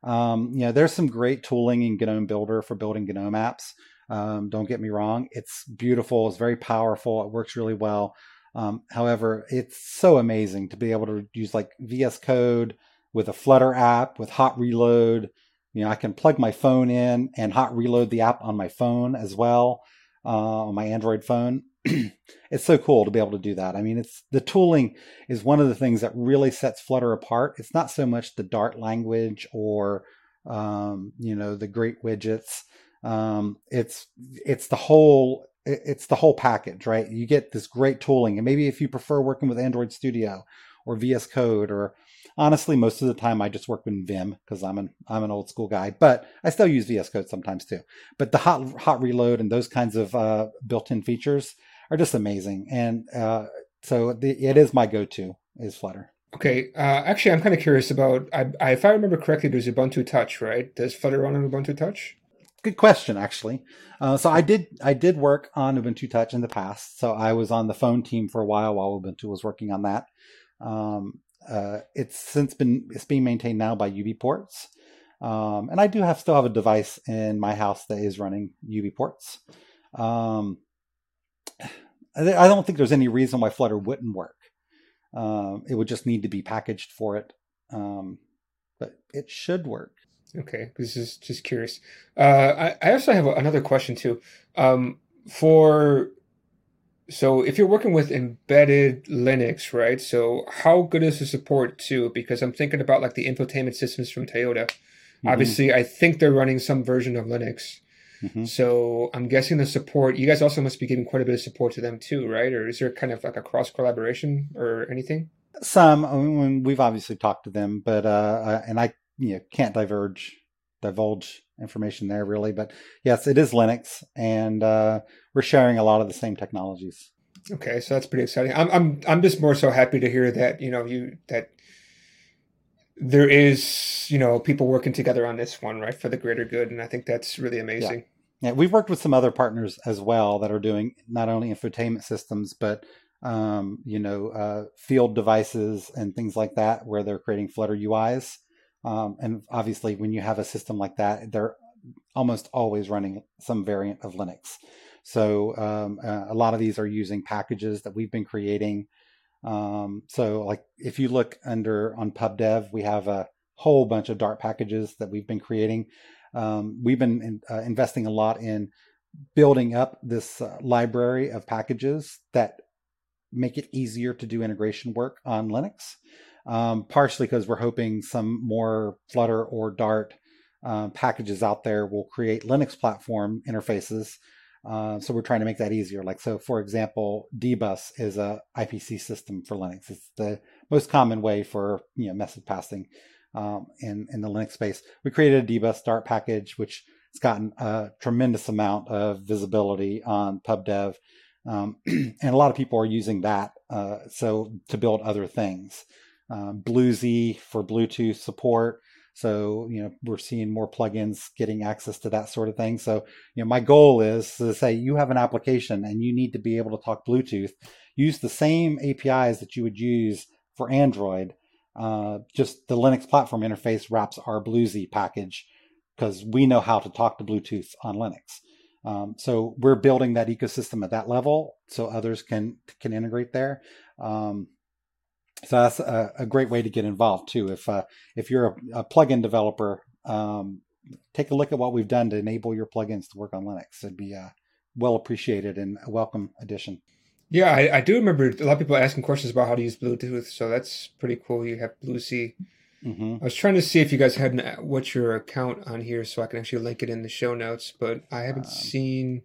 Um, you know, there's some great tooling in GNOME Builder for building GNOME apps. Um, don't get me wrong; it's beautiful, it's very powerful, it works really well. Um, however, it's so amazing to be able to use like VS Code with a Flutter app with Hot Reload. You know, I can plug my phone in and hot reload the app on my phone as well, uh, on my Android phone. it's so cool to be able to do that. I mean, it's the tooling is one of the things that really sets Flutter apart. It's not so much the Dart language or um, you know the great widgets. Um, it's it's the whole it's the whole package, right? You get this great tooling, and maybe if you prefer working with Android Studio or VS Code, or honestly, most of the time I just work with Vim because I'm an I'm an old school guy, but I still use VS Code sometimes too. But the hot hot reload and those kinds of uh, built-in features are just amazing. And uh, so the, it is my go-to is Flutter. Okay, uh, actually, I'm kind of curious about. I, I, if I remember correctly, there's Ubuntu Touch, right? Does Flutter run on Ubuntu Touch? Good question, actually. Uh, so I did I did work on Ubuntu Touch in the past. So I was on the phone team for a while while Ubuntu was working on that. Um, uh, it's since been it's being maintained now by UBports, um, and I do have still have a device in my house that is running UBports. Um, I don't think there's any reason why Flutter wouldn't work. Um, it would just need to be packaged for it, um, but it should work. Okay, this is just curious. Uh, I, I also have another question too. Um, for so if you're working with embedded Linux, right? So how good is the support too? Because I'm thinking about like the infotainment systems from Toyota. Mm-hmm. Obviously, I think they're running some version of Linux. Mm-hmm. So I'm guessing the support. You guys also must be giving quite a bit of support to them too, right? Or is there kind of like a cross collaboration or anything? Some. I mean, we've obviously talked to them, but uh, and I you know can't diverge divulge information there really. But yes, it is Linux, and uh, we're sharing a lot of the same technologies. Okay, so that's pretty exciting. I'm I'm I'm just more so happy to hear that you know you that there is you know people working together on this one right for the greater good and i think that's really amazing yeah. Yeah, we've worked with some other partners as well that are doing not only infotainment systems, but um, you know, uh, field devices and things like that, where they're creating Flutter UIs. Um, and obviously, when you have a system like that, they're almost always running some variant of Linux. So um, uh, a lot of these are using packages that we've been creating. Um, so, like if you look under on PubDev, we have a whole bunch of Dart packages that we've been creating um, we've been in, uh, investing a lot in building up this uh, library of packages that make it easier to do integration work on Linux. Um, partially because we're hoping some more Flutter or Dart uh, packages out there will create Linux platform interfaces. Uh, so we're trying to make that easier. Like so, for example, dbus is a IPC system for Linux. It's the most common way for you know message passing um, in in the Linux space. We created a dbus Dart package, which has gotten a tremendous amount of visibility on PubDev, um, and a lot of people are using that uh, so to build other things. Um, BlueZ for Bluetooth support. So, you know, we're seeing more plugins getting access to that sort of thing. So, you know, my goal is to say you have an application and you need to be able to talk Bluetooth. Use the same APIs that you would use for Android. Uh, just the Linux platform interface wraps our BlueZ package because we know how to talk to Bluetooth on Linux. Um, so we're building that ecosystem at that level so others can can integrate there. Um, so that's a, a, great way to get involved too. If uh, if you're a, a plugin developer, um, take a look at what we've done to enable your plugins to work on Linux. It'd be uh, well appreciated and a welcome addition. Yeah, I, I, do remember a lot of people asking questions about how to use Bluetooth, so that's pretty cool. You have BlueZ. Mm-hmm. I was trying to see if you guys had an, what's your account on here, so I can actually link it in the show notes, but I haven't um, seen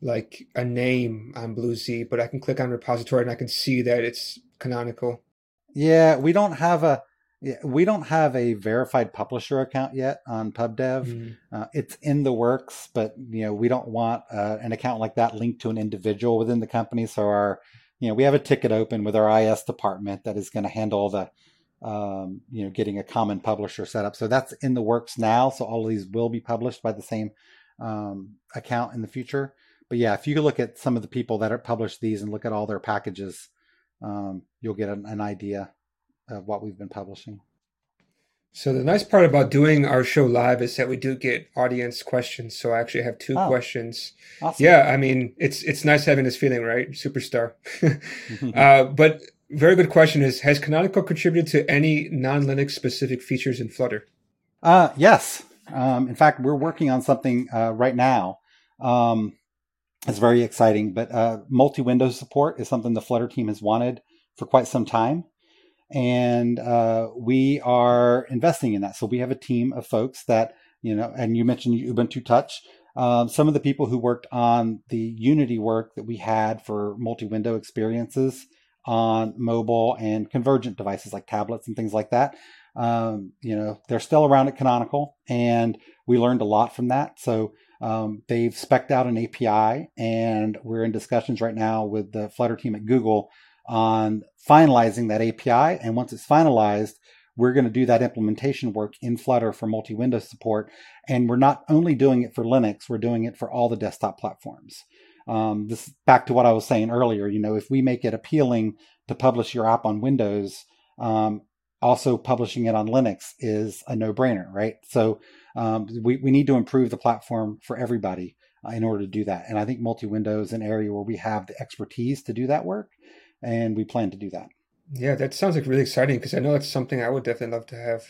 like a name on BlueZ. But I can click on repository and I can see that it's canonical. Yeah, we don't have a we don't have a verified publisher account yet on PubDev. Mm. Uh, it's in the works, but you know we don't want uh, an account like that linked to an individual within the company. So our you know we have a ticket open with our IS department that is going to handle the um, you know getting a common publisher set up. So that's in the works now. So all of these will be published by the same um, account in the future. But yeah, if you look at some of the people that are published these and look at all their packages, um, you'll get an, an idea of what we've been publishing. So the nice part about doing our show live is that we do get audience questions. So I actually have two oh, questions. Awesome. Yeah, I mean it's it's nice having this feeling, right? Superstar. uh, but very good question is Has Canonical contributed to any non-Linux specific features in Flutter? Uh, yes. Um, in fact, we're working on something uh, right now. Um, it's very exciting, but uh, multi-window support is something the Flutter team has wanted for quite some time and uh, we are investing in that. So we have a team of folks that you know, and you mentioned Ubuntu Touch. Um, some of the people who worked on the Unity work that we had for multi-window experiences on mobile and convergent devices like tablets and things like that. Um, you know, they're still around at Canonical, and we learned a lot from that. So um, they've specced out an API, and we're in discussions right now with the Flutter team at Google on finalizing that API. And once it's finalized, we're going to do that implementation work in Flutter for multi window support. And we're not only doing it for Linux, we're doing it for all the desktop platforms. Um, this back to what I was saying earlier. You know, if we make it appealing to publish your app on Windows, um, also publishing it on Linux is a no brainer, right? So um, we, we need to improve the platform for everybody uh, in order to do that. And I think multi window is an area where we have the expertise to do that work and we plan to do that. Yeah, that sounds like really exciting because I know that's something I would definitely love to have.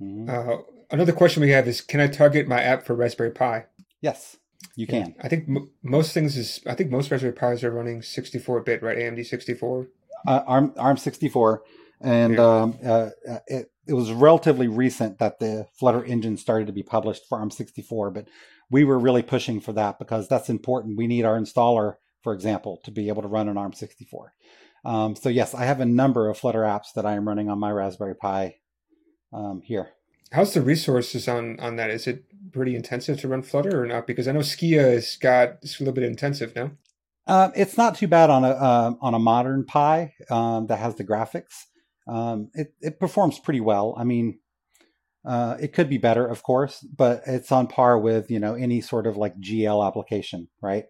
Mm-hmm. Uh, another question we have is: Can I target my app for Raspberry Pi? Yes, you can. I think m- most things is I think most Raspberry Pis are running 64-bit, right? AMD 64. Uh, ARM ARM 64, and yeah. um, uh, uh, it it was relatively recent that the Flutter engine started to be published for ARM 64, but we were really pushing for that because that's important. We need our installer, for example, to be able to run an ARM 64. Um, so yes, I have a number of Flutter apps that I am running on my Raspberry Pi um, here. How's the resources on on that? Is it pretty intensive to run Flutter or not? Because I know Skia has got it's a little bit intensive now. Um, it's not too bad on a uh, on a modern Pi um, that has the graphics. Um, it it performs pretty well. I mean, uh, it could be better, of course, but it's on par with you know any sort of like GL application, right?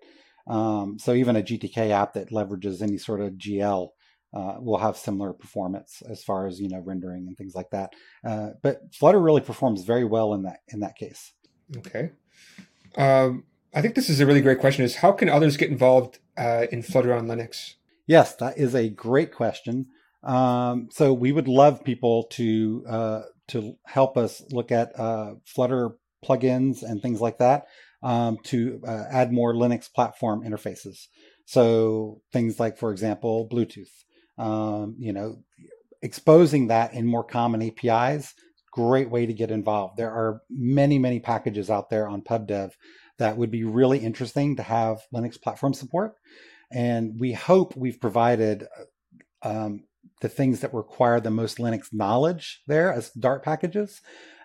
Um, so even a GTK app that leverages any sort of GL uh, will have similar performance as far as you know rendering and things like that. Uh, but Flutter really performs very well in that in that case. Okay. Um, I think this is a really great question. Is how can others get involved uh, in Flutter on Linux? Yes, that is a great question. Um, so we would love people to uh, to help us look at uh, Flutter plugins and things like that um, to uh, add more Linux platform interfaces. So things like, for example, Bluetooth. Um, you know, exposing that in more common APIs, great way to get involved. There are many, many packages out there on PubDev that would be really interesting to have Linux platform support. And we hope we've provided um, the things that require the most Linux knowledge there as Dart packages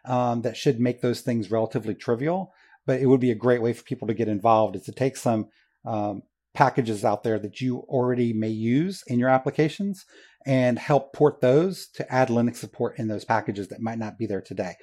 um, that should make those things relatively trivial. But it would be a great way for people to get involved is to take some um, packages out there that you already may use in your applications and help port those to add Linux support in those packages that might not be there today.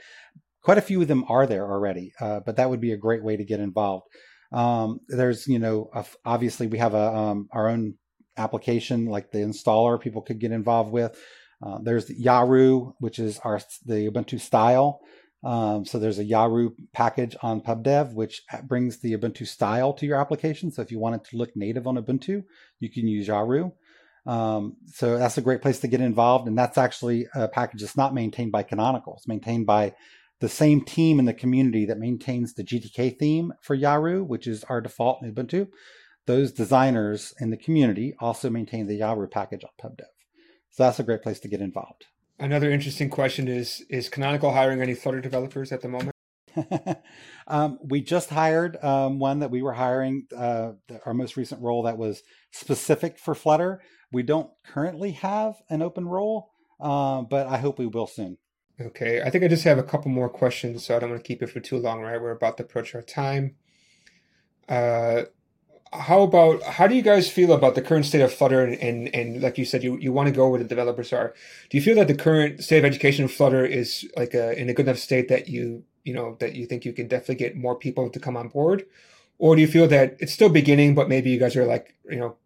Quite a few of them are there already, uh, but that would be a great way to get involved. Um, there's, you know, obviously we have a um, our own application like the installer people could get involved with. Uh, there's Yaru, which is our the Ubuntu style. Um, so there's a Yaru package on PubDev, which brings the Ubuntu style to your application. So if you want it to look native on Ubuntu, you can use Yaru. Um, so that's a great place to get involved. And that's actually a package that's not maintained by Canonical. It's maintained by the same team in the community that maintains the GTK theme for Yaru, which is our default in Ubuntu. Those designers in the community also maintain the Yaru package on PubDev. So that's a great place to get involved. Another interesting question is Is Canonical hiring any Flutter developers at the moment? um, we just hired um, one that we were hiring, uh, our most recent role that was specific for Flutter. We don't currently have an open role, uh, but I hope we will soon. Okay, I think I just have a couple more questions, so I don't want to keep it for too long, right? We're about to approach our time. Uh, how about how do you guys feel about the current state of Flutter and, and, and like you said you, you want to go where the developers are? Do you feel that the current state of education of Flutter is like a, in a good enough state that you you know that you think you can definitely get more people to come on board, or do you feel that it's still beginning but maybe you guys are like you know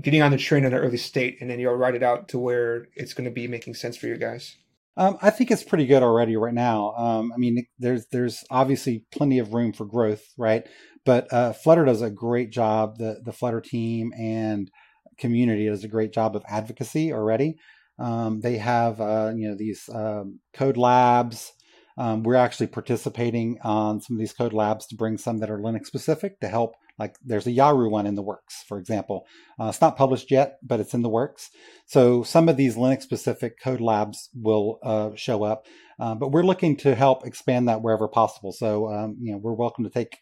getting on the train in an early state and then you'll ride it out to where it's going to be making sense for you guys? Um, I think it's pretty good already right now. Um, I mean, there's there's obviously plenty of room for growth, right? But uh, Flutter does a great job. The the Flutter team and community does a great job of advocacy already. Um, they have uh, you know these um, code labs. Um, we're actually participating on some of these code labs to bring some that are Linux specific to help. Like there's a Yaru one in the works, for example. Uh, it's not published yet, but it's in the works. So some of these Linux specific code labs will uh, show up. Uh, but we're looking to help expand that wherever possible. So um, you know we're welcome to take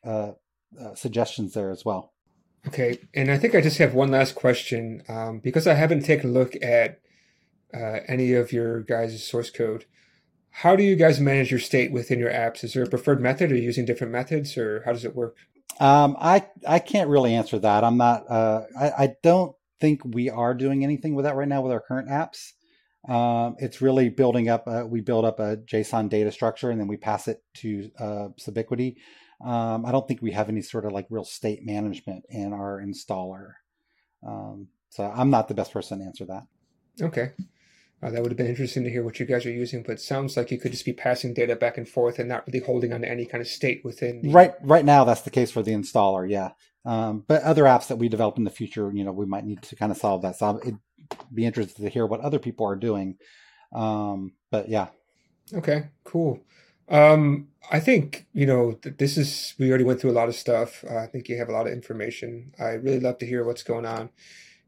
uh, uh, suggestions there as well. Okay, and I think I just have one last question um, because I haven't taken a look at uh, any of your guys' source code. How do you guys manage your state within your apps? Is there a preferred method? or using different methods, or how does it work? Um, I I can't really answer that. I'm not. Uh, I, I don't think we are doing anything with that right now with our current apps. Um, it's really building up. A, we build up a JSON data structure and then we pass it to uh, Subiquity. Um, I don't think we have any sort of like real state management in our installer. Um, so I'm not the best person to answer that. Okay. Uh, that would have been interesting to hear what you guys are using, but it sounds like you could just be passing data back and forth and not really holding on to any kind of state within. The... Right, right now that's the case for the installer, yeah. Um, but other apps that we develop in the future, you know, we might need to kind of solve that. So it'd be interested to hear what other people are doing. Um, but yeah. Okay, cool. Um, I think you know this is we already went through a lot of stuff. Uh, I think you have a lot of information. I really love to hear what's going on.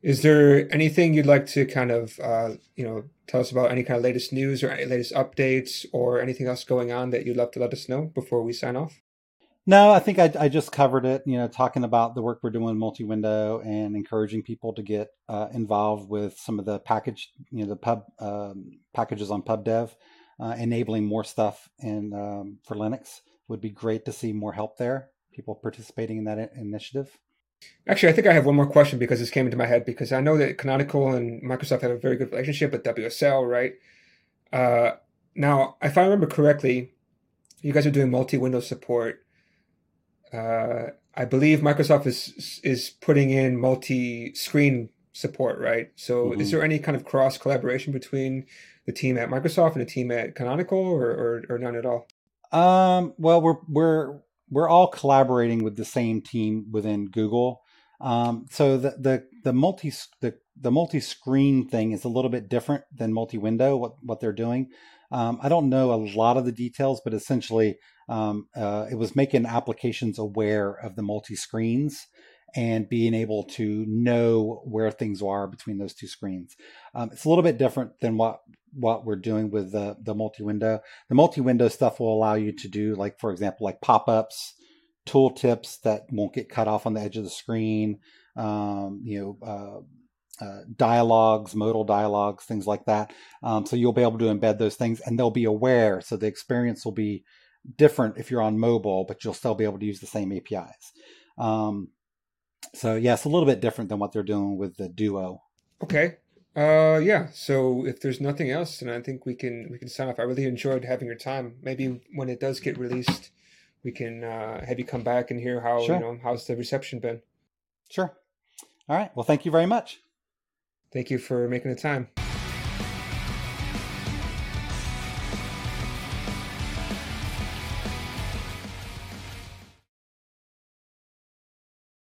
Is there anything you'd like to kind of uh, you know tell us about any kind of latest news or any latest updates or anything else going on that you'd love to let us know before we sign off? No, I think I, I just covered it. You know, talking about the work we're doing multi-window and encouraging people to get uh, involved with some of the package, you know, the pub um, packages on PubDev uh, enabling more stuff in um, for Linux would be great to see more help there. People participating in that initiative. Actually, I think I have one more question because this came into my head because I know that Canonical and Microsoft have a very good relationship with WSL, right? Uh, now, if I remember correctly, you guys are doing multi-window support. Uh, I believe Microsoft is is putting in multi-screen support, right? So, mm-hmm. is there any kind of cross collaboration between the team at Microsoft and the team at Canonical, or, or, or none at all? Um, well, we're we're we're all collaborating with the same team within Google. Um, so the the the multi the the multi screen thing is a little bit different than multi window. What what they're doing. Um, I don't know a lot of the details, but essentially, um, uh, it was making applications aware of the multi screens and being able to know where things are between those two screens. Um, it's a little bit different than what what we're doing with the the multi window. The multi window stuff will allow you to do like, for example, like pop ups, tool tips that won't get cut off on the edge of the screen. Um, you know. Uh, uh, dialogues, modal dialogues, things like that. Um, so you'll be able to embed those things and they'll be aware. So the experience will be different if you're on mobile, but you'll still be able to use the same APIs. Um, so yeah, it's a little bit different than what they're doing with the Duo. Okay. Uh, yeah. So if there's nothing else, then I think we can we can sign off. I really enjoyed having your time. Maybe when it does get released, we can uh, have you come back and hear how sure. you know how's the reception been. Sure. All right. Well, thank you very much. Thank you for making the time.